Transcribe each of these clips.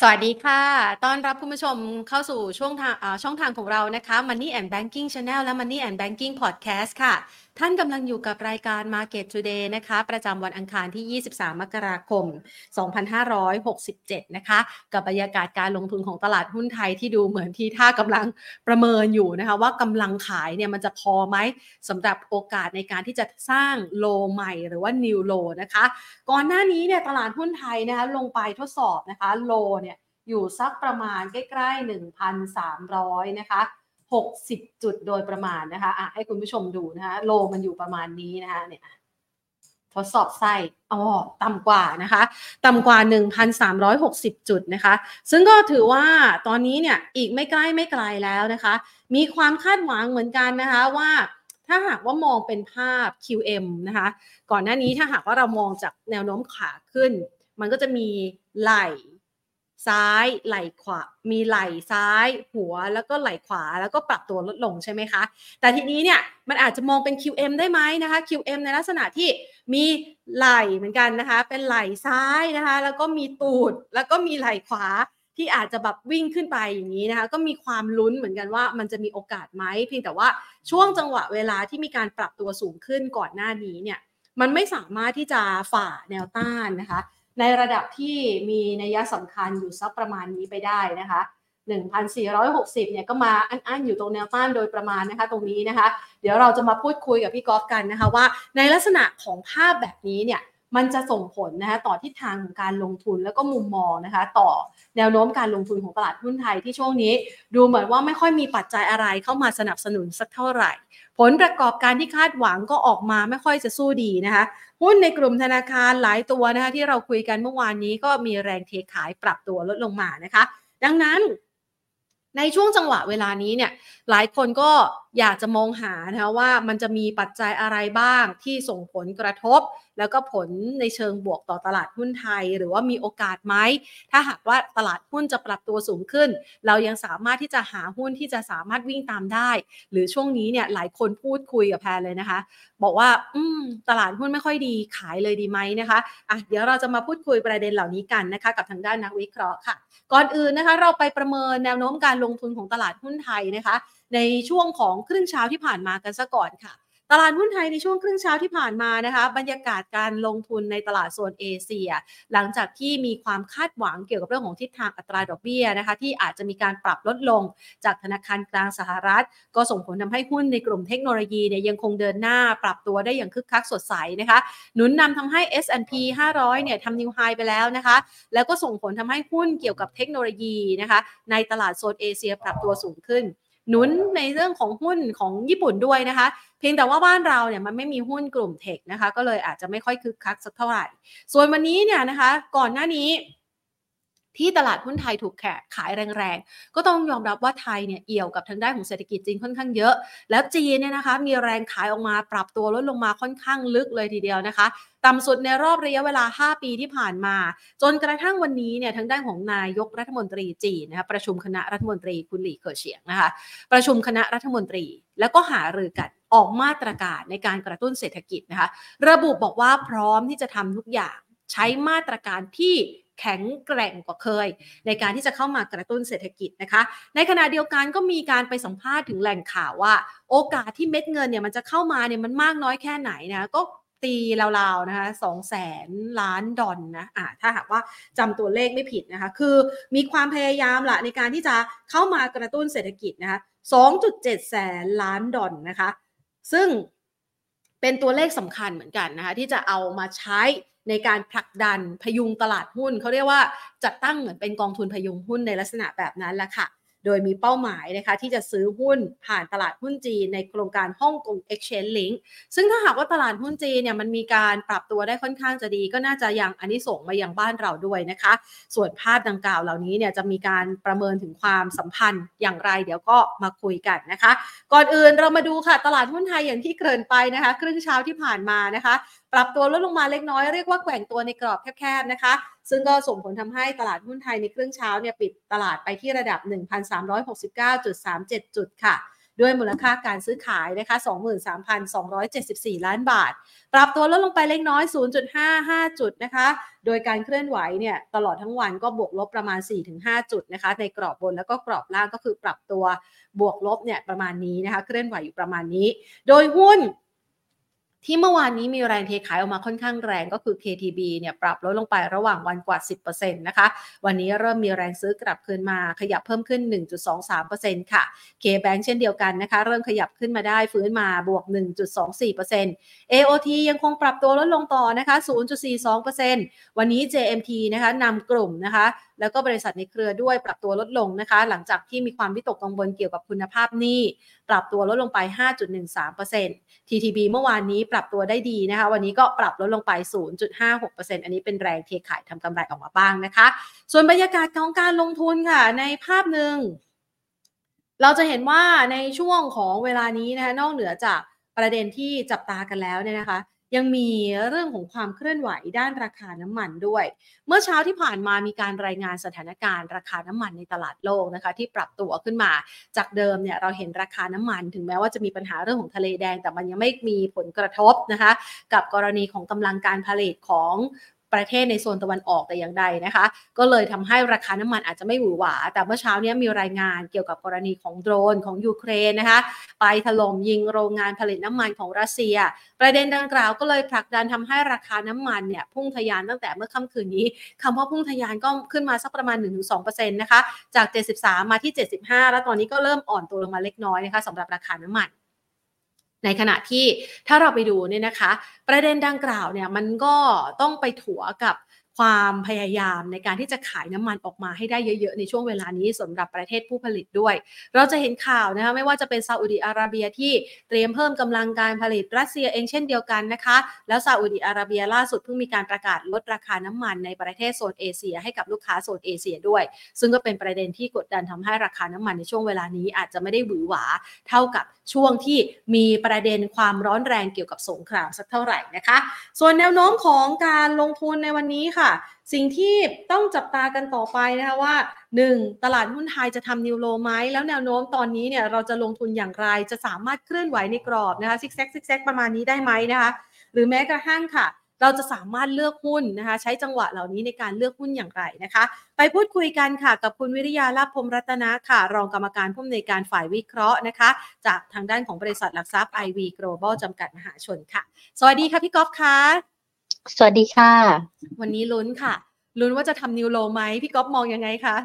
สวัสดีค่ะ ต้อนรับคุณผู้ชมเข้าสู่ช่วงทางช่องทางของเรานะคะ Money and Banking Channel และ Money and Banking Podcast ค่ะ ท่านกำลังอยู่กับรายการ Market Today นะคะ ประจำวันอังคารที่ 23 มกราคม 2567 นะคะ กับบรรยากาศการลงทุนของตลาดหุ้นไทยที่ดูเหมือนที่ท่ากำลังประเมินอยู่นะคะ ว่ากำลังขายเนี่ยมันจะพอไหมสำหรับโอกาสในการที่จะสร้างโลใหม่หรือว่า new low นะคะ ก่อนหน้านี้เนี่ยตลาดหุ้นไทยนะคะลงไปทดสอบนะคะโลเนี่ยอยู่สักประมาณใกล้ๆ 1,300 นะคะ 60 จุดโดยประมาณนะคะอะให้คุณผู้ชมดูนะคะโลมันอยู่ประมาณนี้นะคะเนี่ยทดสอบไส้อ๋อต่ำกว่านะคะ ต่ำกว่า 1,360 จุดนะคะ ซึ่งก็ถือว่าตอนนี้เนี่ยอีกไม่ใกล้ไม่ไกลแล้วนะคะ มีความคาดหวังเหมือนกันนะคะว่าถ้าหากว่ามองเป็นภาพ QM นะคะ ก่อนหน้านี้ถ้าหากว่าเรามองจากแนวโน้มขาขึ้น มันก็จะมีไหล ซ้ายไหล่ขวา มีไหล่ซ้าย หัวแล้วก็ไหล่ขวาแล้วก็ปรับตัวลดลงใช่ไหมคะ แต่ทีนี้เนี่ยมันอาจจะมองเป็น QM ได้ไหมนะคะ QM ในลักษณะที่มีไหล่เหมือนกันนะคะ เป็นไหล่ซ้ายนะคะ แล้วก็มีตูดแล้วก็มีไหล่ขวาที่อาจจะแบบวิ่งขึ้นไปอย่างนี้นะคะ ก็มีความลุ้นเหมือนกันว่ามันจะมีโอกาสไหมเพียงแต่ว่าช่วงจังหวะเวลาที่มีการปรับตัวสูงขึ้นก่อนหน้านี้เนี่ยมันไม่สามารถที่จะฝ่าแนวต้านนะคะ ในระดับที่มีนัยสำคัญอยู่สักประมาณนี้ไปได้นะคะ1,460เนี่ยก็มาอันๆอยู่ตรงแนวต้านโดยประมาณนะคะตรงนี้นะคะ เดี๋ยวเราจะมาพูดคุยกับพี่กอล์ฟกันนะคะว่า ในลักษณะของภาพแบบนี้เนี่ย มันจะส่งผลนะคะต่อทิศทางของการลงทุนแล้วก็มุมมองนะคะ ต่อแนวโน้มการลงทุนของตลาดหุ้นไทยที่ช่วงนี้ ดูเหมือนว่าไม่ค่อยมีปัจจัยอะไรเข้ามาสนับสนุนสักเท่าไหร่ ผลประกอบการที่คาดหวังก็ออกมาไม่ค่อยจะสู้ดีนะคะหุ้นในกลุ่มธนาคารหลายตัวนะคะที่เราคุยกันเมื่อวานนี้ก็มีแรงเทขายปรับตัวลดลงมานะคะ ดังนั้นในช่วงจังหวะเวลานี้เนี่ยหลายคนก็ อยากจะมองหานะคะว่ามันจะมีปัจจัยอะไรบ้างที่ส่งผลกระทบ แล้วก็ผลในเชิงบวกต่อตลาดหุ้นไทย หรือว่ามีโอกาสไหม ถ้าหากว่าตลาดหุ้นจะปรับตัวสูงขึ้น เรายังสามารถที่จะหาหุ้นที่จะสามารถวิ่งตามได้ หรือช่วงนี้เนี่ยหลายคนพูดคุยกับแพรเลยนะคะ บอกว่าอืมตลาดหุ้นไม่ค่อยดีขายเลยดีไหมนะคะอะเดี๋ยวเราจะมาพูดคุยประเด็นเหล่านี้กันนะคะ กับทางด้านนักวิเคราะห์ค่ะ ก่อนอื่นนะคะ เราไปประเมินแนวโน้มการลงทุนของตลาดหุ้นไทยนะคะ ในช่วงของครึ่งเช้าที่ผ่านมากันซะก่อนค่ะ ตลาดหุ้นไทยในช่วงครึ่งเช้าที่ผ่านมานะคะ บรรยากาศการลงทุนในตลาดโซนเอเชีย หลังจากที่มีความคาดหวังเกี่ยวกับเรื่องของทิศทางอัตราดอกเบี้ยนะคะ ที่อาจจะมีการปรับลดลงจากธนาคารกลางสหรัฐ ก็ส่งผลทำให้หุ้นในกลุ่มเทคโนโลยีเนี่ยยังคงเดินหน้าปรับตัวได้อย่างคึกคักสดใสนะคะ หนุนนำทำให้ S&P 500 เนี่ยทำนิวไฮไปแล้วนะคะ แล้วก็ส่งผลทำให้หุ้นเกี่ยวกับเทคโนโลยีนะคะ ในตลาดโซนเอเชียปรับตัวสูงขึ้น หนุนในเรื่องของหุ้นของญี่ปุ่นด้วยนะคะ เพียงแต่ว่าบ้านเราเนี่ยมันไม่มีหุ้นกลุ่มเทคนะคะ ก็เลยอาจจะไม่ค่อยคึกคักสักเท่าไหร่ ส่วนวันนี้เนี่ยนะคะ ก่อนหน้านี้ที่ตลาดหุ้นไทยถูกแขกขายแรงๆ ก็ต้องยอมรับว่าไทยเนี่ยเอี่ยวกับทางด้านของเศรษฐกิจจีนค่อนข้างเยอะ แล้วจีนเนี่ยนะคะมีแรงขายออกมาปรับตัวลดลงมาค่อนข้างลึกเลยทีเดียวนะคะ ต่ำสุดในรอบระยะเวลา 5 ปีที่ผ่านมา จนกระทั่งวันนี้เนี่ยทางด้านของนายกรัฐมนตรีจีนนะคะประชุมคณะรัฐมนตรีคุณหลี่เกิดเฉียงนะคะประชุมคณะรัฐมนตรี แล้วก็หารือกันออกมาตรการในการกระตุ้นเศรษฐกิจนะคะระบุบอกว่าพร้อมที่จะทำทุกอย่างใช้มาตรการที่แข็งแกร่งกว่าเคย ในการที่จะเข้ามากระตุ้นเศรษฐกิจนะคะ ในขณะเดียวกันก็มีการไปสัมภาษณ์ถึงแหล่งข่าวว่า โอกาสที่เม็ดเงินเนี่ยมันจะเข้ามาเนี่ยมันมากน้อยแค่ไหนนะก็ ตีราวๆนะคะสองแสนล้านดอลนะอ่าถ้าหากว่าจำตัวเลขไม่ผิดนะคะ คือมีความพยายามละในการที่จะเข้ามากระตุ้นเศรษฐกิจนะคะ2.7 แสนล้านดอลนะคะ ซึ่งเป็นตัวเลขสำคัญเหมือนกันนะคะ ที่จะเอามาใช้ในการผลักดันพยุงตลาดหุ้น เขาเรียกว่าจัดตั้งเหมือนเป็นกองทุนพยุงหุ้นในลักษณะแบบนั้นแหละค่ะ โดยมีเป้าหมายนะคะที่จะซื้อหุ้นผ่านตลาดหุ้นจีนในโครงการฮ่องกง Exchange Link ซึ่งถ้าหากว่าตลาดหุ้นจีนเนี่ยมันมีการปรับตัวได้ค่อนข้างจะดี ก็น่าจะยังอันนี้ส่งมายังบ้านเราด้วยนะคะ ส่วนภาพดังกล่าวเหล่านี้เนี่ยจะมีการประเมินถึงความสัมพันธ์อย่างไร เดี๋ยวก็มาคุยกันนะคะ ก่อนอื่นเรามาดูค่ะตลาดหุ้นไทยอย่างที่เกริ่นไปนะคะ ครึ่งเช้าที่ผ่านมานะคะ ปรับตัวลดลงมาเล็กน้อยเรียกว่าแกว่งตัวในกรอบแคบๆนะคะ ซึ่งก็ส่งผลทำให้ตลาดหุ้นไทยในครึ่งเช้าเนี่ยปิดตลาดไปที่ระดับ 1,369.37 จุดค่ะ ด้วยมูลค่าการซื้อขายนะคะ 23,274 ล้านบาท ปรับตัวลดลงไปเล็กน้อย 0.55 จุดนะคะ โดยการเคลื่อนไหวเนี่ยตลอดทั้งวันก็บวกลบประมาณ 4-5 จุดนะคะ ในกรอบบนแล้วก็กรอบล่างก็คือปรับตัวบวกลบเนี่ยประมาณนี้นะคะ เคลื่อนไหวอยู่ประมาณนี้ โดยหุ้น ที่เมื่อวานนี้มีแรงเทขายออกมาค่อนข้างแรงก็คือ KTB เนี่ยปรับลดลงไประหว่างวันกว่า 10%นะคะ วันนี้เริ่มมีแรงซื้อกลับคืนมาขยับเพิ่มขึ้น 1.23%ค่ะ KBank เช่นเดียวกันนะคะ เริ่มขยับขึ้นมาได้ฟื้นมาบวก 1.24% AOT ยังคงปรับตัวลดลงต่อนะคะ 0.42%วันนี้ JMT นะคะนำกลุ่มนะคะแล้วก็บริษัทในเครือด้วยปรับตัวลดลงนะคะ หลังจากที่มีความวิตกกังวลเกี่ยวกับคุณภาพหนี้ ปรับตัวลดลงไป 5.13% TTB เมื่อวานนี้ปรับตัวได้ดีนะคะ วันนี้ก็ปรับลดลงไป 0.56%อันนี้เป็นแรงเทขายทำกำไรออกมาบ้างนะคะ ส่วนบรรยากาศของการลงทุนค่ะ ในภาพหนึ่งเราจะเห็นว่าในช่วงของเวลานี้นะคะนอกเหนือจากประเด็นที่จับตากันแล้วเนี่ยนะคะ ยังมีเรื่องของความเคลื่อนไหวด้านราคาน้ำมันด้วย เมื่อเช้าที่ผ่านมามีการรายงานสถานการณ์ราคาน้ำมันในตลาดโลกนะคะ ที่ปรับตัวขึ้นมาจากเดิมเนี่ยเราเห็นราคาน้ำมัน ถึงแม้ว่าจะมีปัญหาเรื่องของทะเลแดง แต่มันยังไม่มีผลกระทบนะคะ กับกรณีของกำลังการผลิตของ ประเทศในโซนตะวันออกแต่อย่างใดนะคะ ก็เลยทำให้ราคาน้ำมันอาจจะไม่หวือหวา แต่เมื่อเช้านี้มีรายงานเกี่ยวกับกรณีของโดรนของยูเครนนะคะ ไปถล่มยิงโรงงานผลิตน้ำมันของรัสเซีย ประเด็นดังกล่าวก็เลยผลักดันทำให้ราคาน้ำมันเนี่ยพุ่งทะยานตั้งแต่เมื่อค่ำคืนนี้คำว่าพุ่งทะยานก็ขึ้นมาสักประมาณ 1-2%นะคะจาก 73 มาที่ 75 แล้วตอนนี้ก็เริ่มอ่อนตัวลงมาเล็กน้อยนะคะสำหรับราคาน้ำมัน ในขณะที่ถ้าเราไปดูเนี่ยนะคะ ประเด็นดังกล่าวเนี่ยมันก็ต้องไปถัวกับ ความพยายามในการที่จะขายน้ำมันออกมาให้ได้เยอะๆ ในช่วงเวลานี้สำหรับประเทศผู้ผลิตด้วย เราจะเห็นข่าวนะคะไม่ว่าจะเป็นซาอุดีอาระเบียที่เตรียมเพิ่มกำลังการผลิตรัสเซียเองเช่นเดียวกันนะคะ แล้วซาอุดีอาระเบียล่าสุดเพิ่งมีการประกาศลดราคาน้ำมันในประเทศโซนเอเชีย ให้กับลูกค้าโซนเอเชียด้วย ซึ่งก็เป็นประเด็นที่กดดันทำให้ราคาน้ำมันในช่วงเวลานี้อาจจะไม่ได้หวือหวาเท่ากับช่วงที่มีประเด็นความร้อนแรงเกี่ยวกับสงครามสักเท่าไหร่นะคะ ส่วนแนวโน้มของการลงทุนในวันนี้ค่ะสิ่งที่ต้องจับตากันต่อไปนะคะว่า 1. ตลาดหุ้นไทยจะทำนิวโลไหมแล้วแนวโน้มตอนนี้เนี่ยเราจะลงทุนอย่างไรจะสามารถเคลื่อนไหวในกรอบนะคะซิกแซกซิกแซกประมาณนี้ได้ไหมนะคะหรือแม้กระทั่งค่ะ เราจะสามารถเลือกหุ้นนะคะใช้จังหวะเหล่านี้ในการเลือกหุ้นอย่างไรนะคะ ไปพูดคุยกันค่ะกับคุณวิริยาลาภพมรัตนะค่ะ รองกรรมการผู้อำนวยการฝ่ายวิเคราะห์นะคะ จากทางด้านของบริษัทหลักทรัพย์ IV Global จำกัดมหาชนค่ะ สวัสดีค่ะพี่ก๊อฟค่ะ สวัสดีค่ะ วันนี้ลุ้นค่ะลุ้นว่าจะทำ new low ไหมพี่ก๊อฟมองยังไงคะ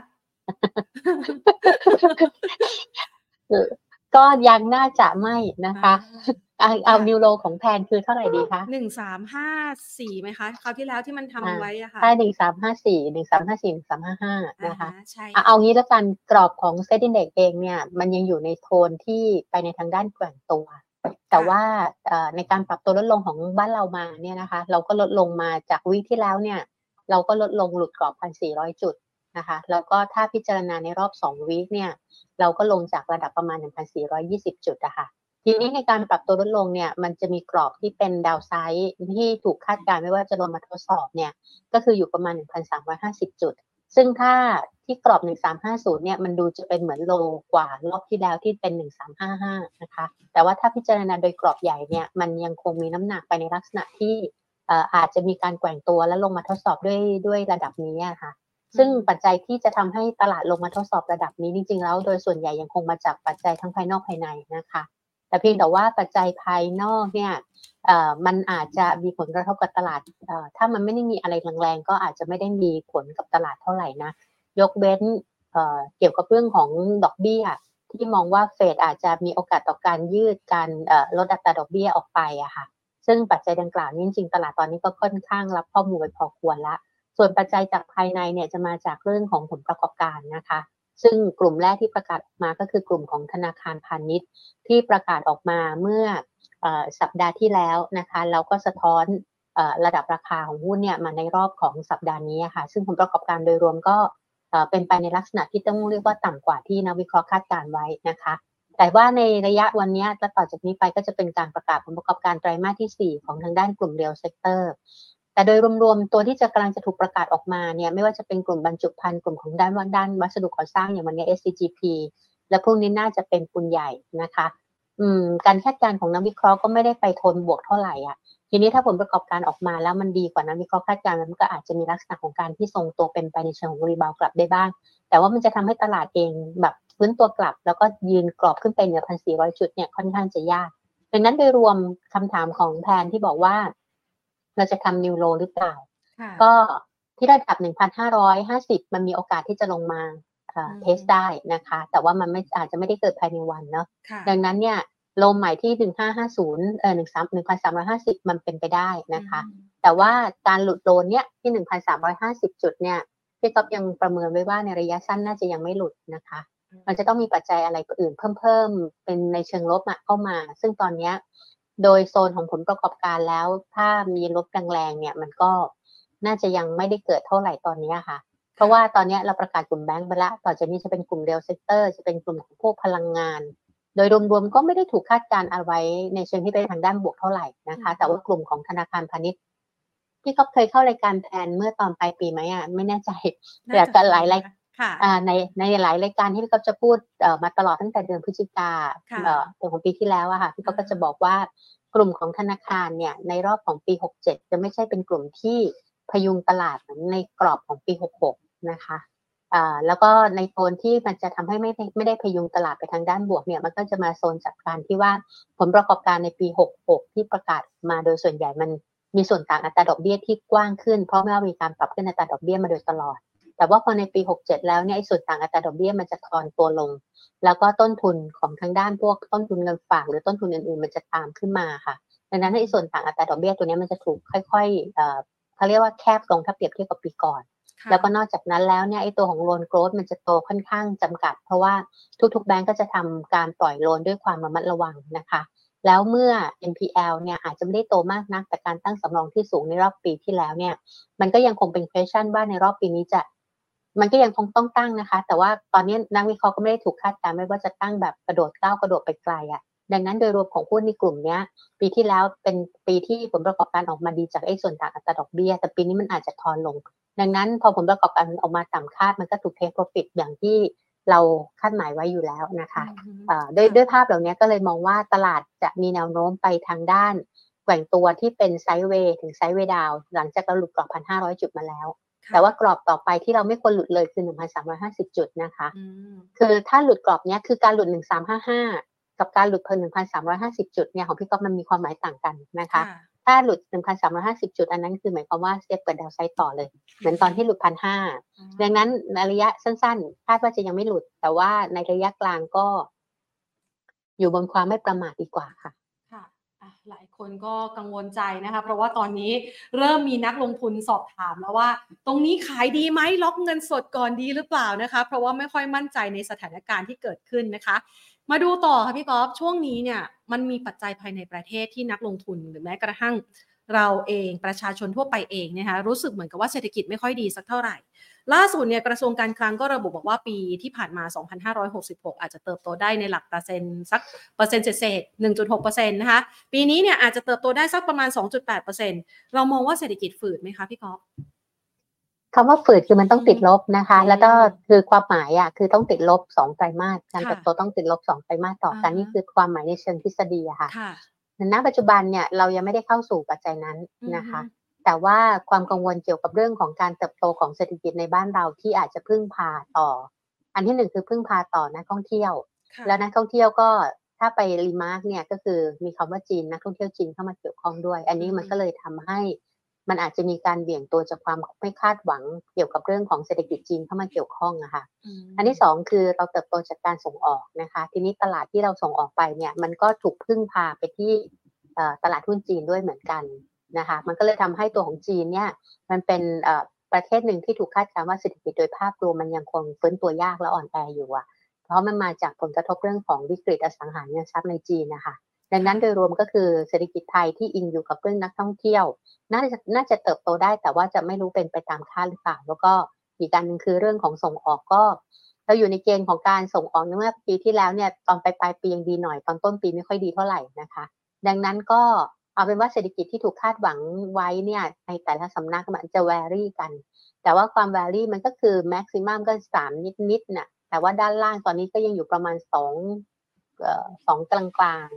ก็ยังน่าจะไม่นะคะเอา new low ของแพนคือเท่าไหร่ดีคะหนึ่งสามห้าสี่ไหมคะคราวที่แล้วที่มันทำไว้อะค่ะใช่หนึ่งสามห้าสี่หนึ่งสามห้าสี่หนึ่งสามห้าห้านะคะใช่เอางี้แล้วกันกรอบของ SET Index เองเนี่ย มันยังอยู่ในโทนที่ไปในทางด้านแกว่งตัว แต่ว่าในการปรับตัวลดลงของบ้านเรามาเนี่ยนะคะ เราก็ลดลงมาจากวีที่แล้วเนี่ย เราก็ลดลงหลุดกรอบ 1,400 จุดนะคะ แล้วก็ถ้าพิจารณาในรอบ 2วีคเนี่ย เราก็ลงจากระดับประมาณ 1,420 จุดนะคะทีนี้ในการปรับตัวลดลงเนี่ย มันจะมีกรอบที่เป็นดาวไซด์ที่ถูกคาดการณ์ไม่ว่าจะลงมาทดสอบเนี่ย ก็คืออยู่ประมาณ 1,350 จุด ซึ่งถ้าที่กรอบ 1350 เนี่ย มันดูจะเป็นเหมือนโลกว่า รอบที่แล้วที่เป็น 1355 นะคะ แต่ว่าถ้าพิจารณาโดยกรอบใหญ่เนี่ย มันยังคงมีน้ำหนักไปในลักษณะที่อาจจะมีการแกว่งตัวและลงมาทดสอบด้วยด้วยระดับนี้ค่ะ ซึ่งปัจจัยที่จะทำให้ตลาดลงมาทดสอบระดับนี้จริงๆแล้ว โดยส่วนใหญ่ยังคงมาจากปัจจัยทั้งภายนอกภายในนะคะ แต่เพียงแต่ว่าปัจจัยภายนอกเนี่ยมันอาจจะมีผลกระทบกับตลาด ถ้ามันไม่ได้มีอะไรแรงๆ ก็อาจจะไม่ได้มีผลกับตลาดเท่าไหร่นะ ยกเว้นเกี่ยวกับเรื่องของดอกเบี้ยที่มองว่าเฟดอาจจะมีโอกาสต่อการยืดการลดอัตราดอกเบี้ยออกไปอะค่ะ ซึ่งปัจจัยดังกล่าวนี้จริงตลาดตอนนี้ก็ค่อนข้างรับข้อมูลไปพอควรละ ส่วนปัจจัยจากภายในเนี่ยจะมาจากเรื่องของผลประกอบการนะคะ ซึ่งกลุ่มแรกที่ประกาศมาก็คือกลุ่มของธนาคารพาณิชย์ ที่ประกาศออกมาเมื่อสัปดาห์ที่แล้วนะคะแล้วก็สะท้อนระดับราคาของหุ้นเนี่ยมาในรอบของสัปดาห์นี้ค่ะ ซึ่งผลประกอบการโดยรวมก็เป็นไปในลักษณะที่ต้องเรียกว่าต่ำกว่าที่นักวิเคราะห์คาดการณ์ไว้นะคะ แต่ว่าในระยะวันนี้และต่อจากนี้ไปก็จะเป็นการประกาศผลประกอบการไตรมาสที่ 4 ของทางด้านกลุ่ม real sector แต่โดยรวมๆตัวที่จะกำลังจะถูกประกาศออกมาเนี่ยไม่ว่าจะเป็นกลุ่มบรรจุภัณฑ์กลุ่มของด้านวัด้านวัสดุก่อสร้างอย่างวันนี้ SCGP และพวกนี้น่าจะเป็นปุนใหญ่นะคะอืมการคาดการณ์ของนักวิเคราะห์ก็ไม่ได้ไปทนบวกเท่าไหร่อะทีนี้ถ้าผลประกอบการออกมาแล้วมันดีกว่านักวิเคราะห์คาดการณ์มันก็อาจจะมีลักษณะของการที่ทรงตัวเป็นไปในเชิงของรีบาวกลับได้บ้าง แต่ว่ามันจะทำให้ตลาดเองแบบฟื้นตัวกลับ แล้วก็ยืนกรอบขึ้นไปเหนือพันสี่ร้อยจุดเนี่ยค่อนข้างจะยากดังนั้นโดยรวมคำถามของแพนที่บอกว่า เราจะทำนิวโรหรือเปล่า ก็ที่ระดับ 1,550 มันมีโอกาสที่จะลงมาเทสได้นะคะ แต่ว่ามันไม่อาจจะไม่ได้เกิดภายในวันเนาะดังนั้นเนี่ยลมใหม่ที่ 1550เอ่อ13 1,350 มันเป็นไปได้นะคะ แต่ว่าการหลุดโลนเนี่ยที่ 1,350 จุดเนี่ยพี่ก๊อฟยังประเมินไว้ว่าในระยะสั้นน่าจะยังไม่หลุดนะคะมันจะต้องมีปัจจัยอะไรอื่นเพิ่มเพิ่มเป็นในเชิงลบเข้ามา ซึ่งตอนนี้ โดยโซนของผลประกอบการแล้ว ถ้ามีลบแรงๆเนี่ย มันก็น่าจะยังไม่ได้เกิดเท่าไหร่ตอนนี้ค่ะ เพราะว่าตอนนี้เราประกาศกลุ่มแบงก์ไปละต่อจากนี้จะเป็นกลุ่ม real sector จะเป็นกลุ่มของพวกพลังงาน โดยรวมๆก็ไม่ได้ถูกคาดการณ์เอาไว้ในเชิงที่ไปทางด้านบวกเท่าไหร่นะคะ แต่ว่ากลุ่มของธนาคารพาณิชย์ที่เขาเคยเข้ารายการแทนเมื่อตอนปลายปีไหมอะไม่แน่ใจแต่กันหลายราย ในในหลายรายการที่พี่ก๊อฟจะพูดมาตลอดตั้งแต่เดือนพฤศจิกาเดือนของปีที่แล้วอะค่ะพี่ก๊อฟก็จะบอกว่ากลุ่มของธนาคารเนี่ยในรอบของปี 67 จะไม่ใช่เป็นกลุ่มที่พยุงตลาดในกรอบของปี 66 นะคะอ่าแล้วก็ในโซนที่มันจะทำให้ไม่ไม่ได้พยุงตลาดไปทางด้านบวกเนี่ยมันก็จะมาโซนจากการที่ว่าผลประกอบการในปี 66 ที่ประกาศมาโดยส่วนใหญ่มันมีส่วนต่างอัตราดอกเบี้ยที่กว้างขึ้นเพราะไม่ว่ามีการปรับขึ้นอัตราดอกเบี้ยมาโดยตลอด แต่ว่าพอในปี 67 แล้วเนี่ยส่วนต่างอัตราดอกเบี้ยมันจะทอนตัวลง แล้วก็ต้นทุนของทางด้านพวกต้นทุนเงินฝากหรือต้นทุนอื่นๆ มันจะตามขึ้นมาค่ะ ดังนั้นในส่วนต่างอัตราดอกเบี้ยตัวนี้มันจะถูกค่อยๆเขาเรียกว่าแคบลงถ้าเปรียบเทียบกับปีก่อนแล้วก็นอกจากนั้นแล้วเนี่ยไอ้ตัวของโลนโกรดมันจะโตค่อนข้างจำกัด เพราะว่าทุกๆแบงก์ก็จะทำการปล่อยโลนด้วยความระมัดระวังนะคะ แล้วเมื่อ NPL เนี่ยอาจจะไม่ได้โตมากนัก แต่การตั้งสำรองที่สูงในรอบปีที่แล้วเนี่ย มันก็ยังคงเป็น question ว่าในรอบปีนี้จะ มันก็ยังคงต้องตั้งนะคะ แต่ว่าตอนนี้นักวิเคราะห์ก็ไม่ได้ถูกคาดการณ์ไม่ว่าจะตั้งแบบกระโดดก้าวกระโดดไปไกลอะ่ะดังนั้นโดยรวมของหุ้นในกลุ่มเนี้ยปีที่แล้วเป็นปีที่ผลประกอบการออกมาดีจากไอ้ส่วนต่างอัตราดอกเบี้ย แต่ปีนี้มันอาจจะทอนลง ดังนั้นพอผลประกอบการออกมาต่ำคาดมันก็ถูกเทคโปรฟิตอย่างที่เราคาดหมายไว้อยู่แล้วนะคะด้วยด้วยภาพเหล่านี้ก็เลยมองว่าตลาดจะมีแนวโน้มไปทางด้านแกว่งตัวที่เป็นไซด์เวย์ถึงไซด์เวย์ดาวหลังจากเราหลุดกรอบพันห้าร้อยจุดมาแล้ว แต่ว่ากรอบต่อไปที่เราไม่ควรหลุดเลยคือหนึ่งพันสามร้อยห้าสิบจุดนะคะ คือถ้าหลุดกรอบนี้คือการหลุดหนึ่งสามห้าห้ากับการหลุดเพิ่มหนึ่งพันสามร้อยห้าสิบจุดเนี่ยของพี่ก๊อฟมันมีความหมายต่างกันนะคะ ถ้าหลุด 1,350 จุดอันนั้นคือหมายความว่าเซฟเปิดดาวไซต์ต่อเลย เหมือนตอนที่หลุดพันห้าดังนั้นในระยะสั้นๆ คาดว่าจะยังไม่หลุด แต่ว่าในระยะกลางก็ อยู่บนความไม่ประมาทดีกว่าค่ะค่ะ หลายคนก็กังวลใจนะคะ เพราะว่าตอนนี้เริ่มมีนักลงทุนสอบถามแล้วว่า ตรงนี้ขายดีไหมล็อกเงินสดก่อนดีหรือเปล่านะคะ เพราะว่าไม่ค่อยมั่นใจในสถานการณ์ที่เกิดขึ้นนะคะ มาดูต่อค่ะพี่กอล์ฟช่วงนี้เนี่ยมันมีปัจจัยภายในประเทศที่นักลงทุนหรือแม้กระทั่งเราเองประชาชนทั่วไปเองนะคะรู้สึกเหมือนกับว่าเศรษฐกิจไม่ค่อยดีสักเท่าไหร่ ล่าสุดเนี่ยกระทรวงการคลังก็ระบุบอกว่าปีที่ผ่านมา 2,566 อาจจะเติบโตได้ในหลักเปอร์เซ็นต์สักเปอร์เซ็นต์เศษ1.6%นะคะ ปีนี้เนี่ยอาจจะเติบโตได้สักประมาณ 2.8%เรามองว่าเศรษฐกิจฝืดไหมคะพี่กอล์ฟคำว่าฝืดคือมันต้องติดลบนะคะ แล้วก็คือความหมายอะคือต้องติดลบสองไตรมาสการเติบโตต้องติดลบสองไตรมาสต่อกันนี่คือความหมายในเชิงทฤษฎีอะค่ะณปัจจุบันเนี่ยเรายังไม่ได้เข้าสู่ปัจจัยนั้นนะคะ แต่ว่าความกังวลเกี่ยวกับเรื่องของการเติบโตของเศรษฐกิจในบ้านเราที่อาจจะพึ่งพาต่อ อันที่หนึ่งคือพึ่งพาต่อนักท่องเที่ยว แล้วนักท่องเที่ยวก็ถ้าไป remark เนี่ยก็คือมีคำว่าจีนนักท่องเที่ยวจีนเข้ามาเกี่ยวข้องด้วย อันนี้มันก็เลยทำให้มันอาจจะมีการเบี่ยงตัวจากความไม่คาดหวังเกี่ยวกับเรื่องของเศรษฐกิจจีนเข้ามาเกี่ยวข้องนะคะอันที่สองคือเราเติบโตจากการส่งออกนะคะ ทีนี้ตลาดที่เราส่งออกไปเนี่ยมันก็ถูกพึ่งพาไปที่ตลาดหุ้นจีนด้วยเหมือนกัน นะคะมันก็เลยทำให้ตัวของจีนเนี่ยมันเป็นประเทศหนึ่งที่ถูกคาดการณ์ว่าเศรษฐกิจโดยภาพรวมมันยังคงฟื้นตัวยากและอ่อนแออยู่อะ เพราะมันมาจากผลกระทบเรื่องของวิกฤตอสังหาริมทรัพย์ในจีนนะคะดังนั้นโดยรวมก็คือเศรษฐกิจไทยที่อิงอยู่กับเรื่องนักท่องเที่ยว น่าจะน่าจะเติบโตได้แต่ว่าจะไม่รู้เป็นไปตามคาดหรือเปล่าแล้วก็อีกการหนึ่งคือเรื่องของส่งออกก็เราอยู่ในเกณฑ์ของการส่งออกเมื่อปีที่แล้วเนี่ยตอนปลายปลายปียังดีหน่อยตอนต้นปีไม่ค่อยดีเท่าไหร่นะคะ ดังนั้นก็ เอาเป็นว่าเศรษฐกิจที่ถูกคาดหวังไว้เนี่ยในแต่ละสำนักมันจะ vary กัน แต่ว่าความ vary มันก็คือ maximum ก็สามนิดๆน่ะแต่ว่าด้านล่างตอนนี้ก็ยังอยู่ประมาณสองสองกลางกลาง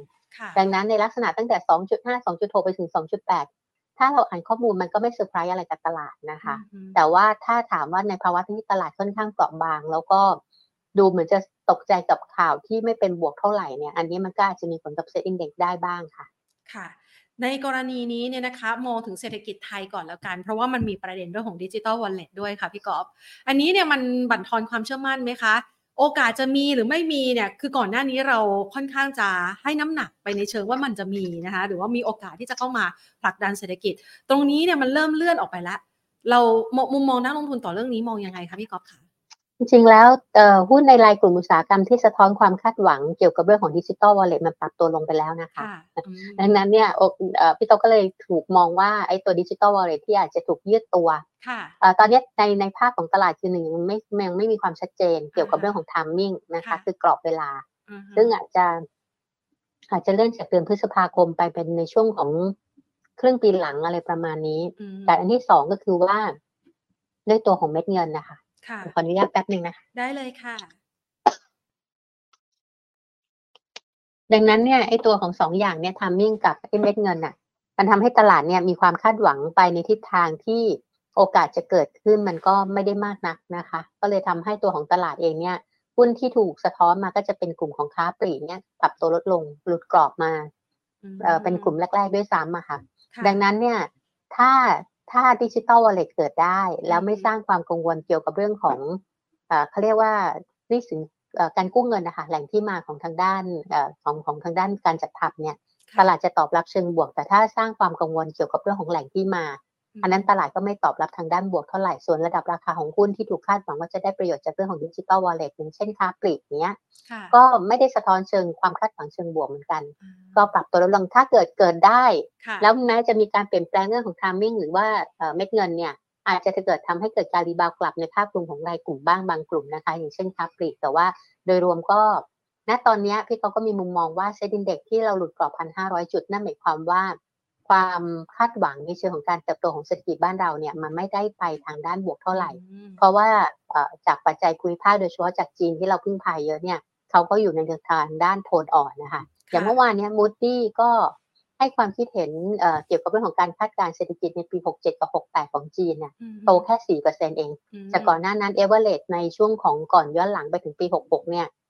ดังนั้นในลักษณะตั้งแต่ 2.5 2.6 ไปถึง 2.8 ถ้าเราอ่านข้อมูลมันก็ไม่เซอร์ไพรส์อะไรกับตลาดนะคะ แต่ว่าถ้าถามว่าในภาวะที่ตลาดค่อนข้างเปราะบาง แล้วก็ดูเหมือนจะตกใจกับข่าวที่ไม่เป็นบวกเท่าไหร่เนี่ย อันนี้มันก็อาจจะมีผลกับ SET Index ได้บ้างค่ะ ค่ะ ในกรณีนี้เนี่ยนะคะมองถึงเศรษฐกิจไทยก่อนแล้วกัน เพราะว่ามันมีประเด็นเรื่องของ digital wallet ด้วยค่ะพี่กอฟอันนี้เนี่ยมันบั่นทอนความเชื่อมั่นไหมคะ โอกาสจะมีหรือไม่มีเนี่ยคือก่อนหน้านี้เราค่อนข้างจะให้น้ำหนักไปในเชิงว่ามันจะมีนะคะหรือว่ามีโอกาสที่จะเข้ามาผลักดันเศรษฐกิจ ตรงนี้เนี่ยมันเริ่มเลื่อนออกไปแล้ว เรามุมมองนักลงทุนต่อเรื่องนี้มองยังไงคะพี่กอฟคะ จริงๆแล้วหุ้นในรายกลุ่มอุตสาหกรรมที่สะท้อนความคาดหวังเกี่ยวกับเรื่องของ digital wallet มันปรับตัวลงไปแล้วนะคะ ดังนั้นเนี่ยพี่โตก็เลยถูกมองว่าไอ้ตัว digital wallet ที่อาจจะถูกยืดตัวตอนนี้ในในภาคของตลาดคือหนึ่งไม่ยังไม่มีความชัดเจนเกี่ยวกับเรื่องของ timing นะคะคือกรอบเวลา ซึ่งอาจจะอาจจะเลื่อนจากเดือนพฤษภาคมไปเป็นในช่วงของครึ่งปีหลังอะไรประมาณนี้ แต่อันที่สองก็คือว่าด้วยตัวของเม็ดเงินนะคะ ค่ะ ขออนุญาตแป๊บหนึ่งนะได้เลยค่ะ ดังนั้นเนี่ยไอ้ตัวของสองอย่างเนี่ยทามมิ่งกับไอ้เม็ดเงินอะ มันทำให้ตลาดเนี่ยมีความคาดหวังไปในทิศทางที่โอกาสจะเกิดขึ้นมันก็ไม่ได้มากนักนะคะ ก็เลยทำให้ตัวของตลาดเองเนี่ยหุ้นที่ถูกสะท้อนมาก็จะเป็นกลุ่มของค้าปลีกเนี่ยปรับตัวลดลงหลุดกรอบมาเออเป็นกลุ่มแรก ๆ ด้วยซ้ำอะค่ะ ดังนั้นเนี่ย ถ้า ถ้า digital wallet เกิดได้ แล้วไม่สร้างความกังวลเกี่ยวกับเรื่องของเขาเรียกว่าหนี้สินการกู้เงินนะคะแหล่งที่มาของทางด้านของของทางด้านการจัดทำเนี่ยตลาดจะตอบรับเชิงบวก แต่ถ้าสร้างความกังวลเกี่ยวกับเรื่องของแหล่งที่มา อันนั้นตลาดก็ไม่ตอบรับทางด้านบวกเท่าไหร่ ส่วนระดับราคาของหุ้นที่ถูกคาดหวังว่าจะได้ประโยชน์จากเรื่องของ digital wallet อย่างเช่นค้าปลีกเนี้ย ก็ไม่ได้สะท้อนเชิงความคาดหวังเชิงบวกเหมือนกัน ก็ปรับตัวลดลงถ้าเกิดเกิดได้ แล้วแม้จะมีการเปลี่ยนแปลงเรื่องของ timing หรือว่าเม็ดเงินเนี่ยอาจจะเกิดทำให้เกิดการ rebound กลับในภาพรวมของรายกลุ่มบ้างบางกลุ่มนะคะ อย่างเช่นค้าปลีกแต่ว่าโดยรวมก็ณตอนนี้พี่เขาก็มีมุมมองว่า SET Index ที่เราหลุดกรอบพันห้าร้อยจุดนั่นหมายความว่า ความคาดหวังในเชิงของการเติบโตของเศรษฐกิจบ้านเราเนี่ยมันไม่ได้ไปทางด้านบวกเท่าไหร่ เพราะว่าจากปัจจัยภูมิภาคโดยเฉพาะจากจีนที่เราพึ่งพาเยอะเนี่ยเขาก็อยู่ในทางด้านโทนอ่อนนะคะอย่างเมื่อวานนี้ Moody's ก็ให้ความคิดเห็นเกี่ยวกับเรื่องของการคาดการณ์เศรษฐกิจในปี 67 กับ 68 ของจีนเนี่ยโตแค่ 4%เองจากก่อนหน้านั้นเอเวอเรสในช่วงของก่อนย้อนหลังไปถึงปี 66 เนี่ยเอ่อ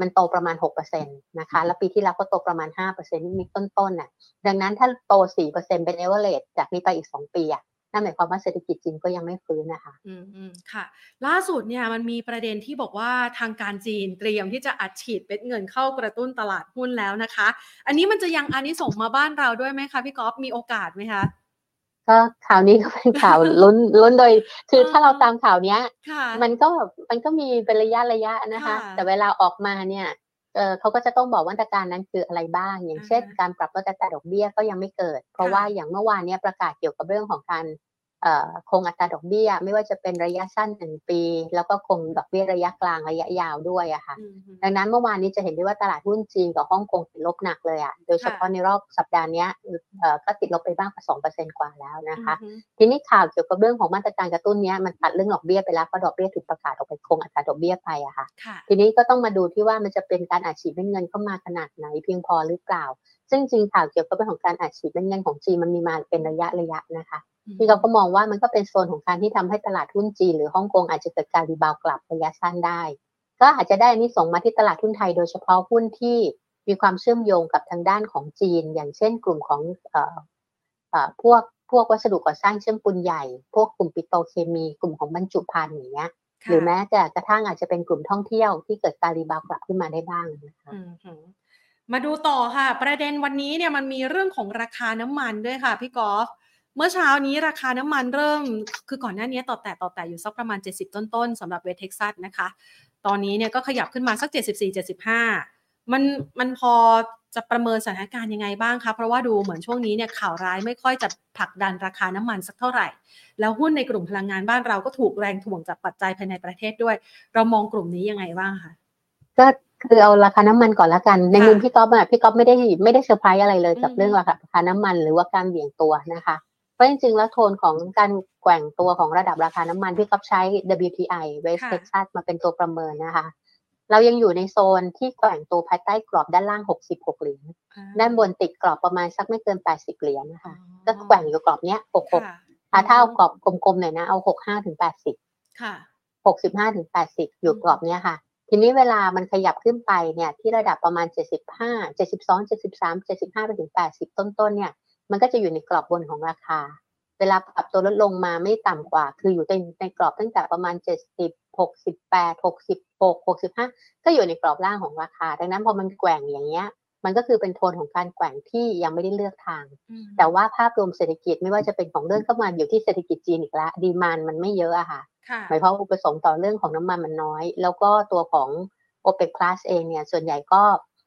มันโตประมาณ 6%นะคะ แล้วปีที่แล้วก็โตประมาณ 5%นิดต้นๆน่ะ ดังนั้นถ้าโต 4%เป็นเอเวอเรสจากนี้ไปอีก 2 ปีอะนั่นหมายความว่าเศรษฐกิจจีนก็ยังไม่ฟื้นนะคะ อืมอืมค่ะ ล่าสุดเนี่ยมันมีประเด็นที่บอกว่าทางการจีนเตรียมที่จะอัดฉีดเป็นเงินเข้ากระตุ้นตลาดหุ้นแล้วนะคะ อันนี้มันจะยังอันนี้ส่งมาบ้านเราด้วยไหมคะพี่ก๊อฟมีโอกาสไหมคะ ก็ข่าวนี้ก็เป็นข่าวลุ้นลุ้นโดย คือถ้าเราตามข่าวเนี้ย มันก็มันก็มีเป็นระยะระยะนะคะ แต่เวลาออกมาเนี่ยเออเขาก็จะต้องบอกว่าตรการนั้นคืออะไรบ้าง อย่างเช่น การปรับลดอัตราดอกเบี้ยก็ยังไม่เกิด เพราะว่าอย่างเมื่อวานนี้ประกาศเกี่ยวกับเรื่องของการ คงอัตราดอกเบี้ย ไม่ว่าจะเป็นระยะสั้นหนึ่งปี แล้วก็คงดอกเบี้ยระยะกลางระยะยาวด้วยอะค่ะ ดังนั้นเมื่อวานนี้จะเห็นได้ว่าตลาดหุ้นจีนกับฮ่องกงติดลบหนักเลยอะโดยเฉพาะในรอบสัปดาห์นี้ก็ติดลบไปบ้างสองเปอร์เซ็นกว่าแล้วนะคะ ทีนี้ข่าวเกี่ยวกับเรื่องของมาตรการกระตุ้นนี้มันตัดเรื่องดอกเบี้ยไปแล้วเพราะดอกเบี้ยถูกประกาศออกไปคงอัตราดอกเบี้ยไปอะค่ะ ทีนี้ก็ต้องมาดูที่ว่ามันจะเป็นการอัดฉีดเงินเข้ามาขนาดไหนเพียงพอหรือเปล่า ซึ่งจริงข่าวเกี่ยวกับเรื่องของการอัดฉีดเงินของจีนมันมีมาเป็นระยะระยะนะคะที่เราก็มองว่ามันก็เป็นโซนของการที่ทำให้ตลาดหุ้นจีนหรือฮ่องกงอาจจะเกิดการ rebound กลับระยะสั้นได้ ก็อาจจะได้อันนี้ส่งมาที่ตลาดหุ้นไทยโดยเฉพาะหุ้นที่มีความเชื่อมโยงกับทางด้านของจีน อย่างเช่นกลุ่มของเอ่อเอ่อพวกพวกวัสดุก่อสร้างเชื่อมปูนใหญ่ พวกกลุ่มปิโตรเคมี กลุ่มของบรรจุภัณฑ์อย่างเงี้ยหรือแม้แต่กระทั่งอาจจะเป็นกลุ่มท่องเที่ยวที่เกิดการ rebound กลับขึ้นมาได้บ้างนะคะ มาดูต่อค่ะ ประเด็นวันนี้เนี่ยมันมีเรื่องของราคาน้ำมันด้วยค่ะพี่กอล์ฟเมื่อเช้านี้ราคาน้ำมันเริ่ม คือก่อนหน้านี้เตาะแตะเตาะแตะอยู่สักประมาณ 70 ต้นๆสำหรับ West Texas นะคะ ตอนนี้เนี่ยก็ขยับขึ้นมาสัก 74-75 มันมันพอจะประเมินสถานการณ์ยังไงบ้างคะ เพราะว่าดูเหมือนช่วงนี้เนี่ยข่าวร้ายไม่ค่อยจะผลักดันราคาน้ำมันสักเท่าไหร่ แล้วหุ้นในกลุ่มพลังงานบ้านเราก็ถูกแรงถ่วงจากปัจจัยภายในประเทศด้วย เรามองกลุ่มนี้ยังไงบ้างคะก็ คือเอาราคาน้ำมันก่อนละกัน ในมุมพี่ก๊อฟอะพี่ก๊อฟไม่ได้ไม่ได้เซอร์ไพรส์อะไรเลยกับเรื่องราคาน้ำมันหรือว่าการแกว่งตัวนะคะ เพราะจริงๆ แล้วโทนของการแกว่งตัวของระดับราคาน้ำมันพี่ก็ใช้ WTI West Texas มาเป็นตัวประเมินนะคะ เรายังอยู่ในโซนที่แกว่งตัวภายใต้กรอบด้านล่าง 66 เหรียญด้านบนติดกรอบประมาณสักไม่เกิน 80 เหรียญนะคะ ก็แกว่งอยู่กรอบเนี้ย 66ถ้าถ้าเอากรอบกลมๆหน่อยนะเอา 65ถึง80 ค่ะ 65ถึง80 อยู่กรอบเนี้ยค่ะ ทีนี้เวลามันขยับขึ้นไปเนี่ยที่ระดับประมาณ 75 72 73 75ไปถึง 80 ต้นๆเนี่ยมันก็จะอยู่ในกรอบบนของราคา เวลาปรับตัวลดลงมาไม่ต่ำกว่า คืออยู่ในในกรอบตั้งแต่ประมาณ 70 68 66 65 ก็อยู่ในกรอบล่างของราคา ดังนั้นพอมันแกว่งอย่างเงี้ย มันก็คือเป็นโทนของการแกว่งที่ยังไม่ได้เลือกทาง แต่ว่าภาพรวมเศรษฐกิจไม่ว่าจะเป็นของเรื่องก็มาอยู่ที่เศรษฐกิจจีนอีกแล้วดีมานมันไม่เยอะอะค่ะหมายความอุปสงค์ต่อเรื่องของน้ำมันมันน้อย แล้วก็ตัวของ OPEC Plus เองเนี่ยส่วนใหญ่ก็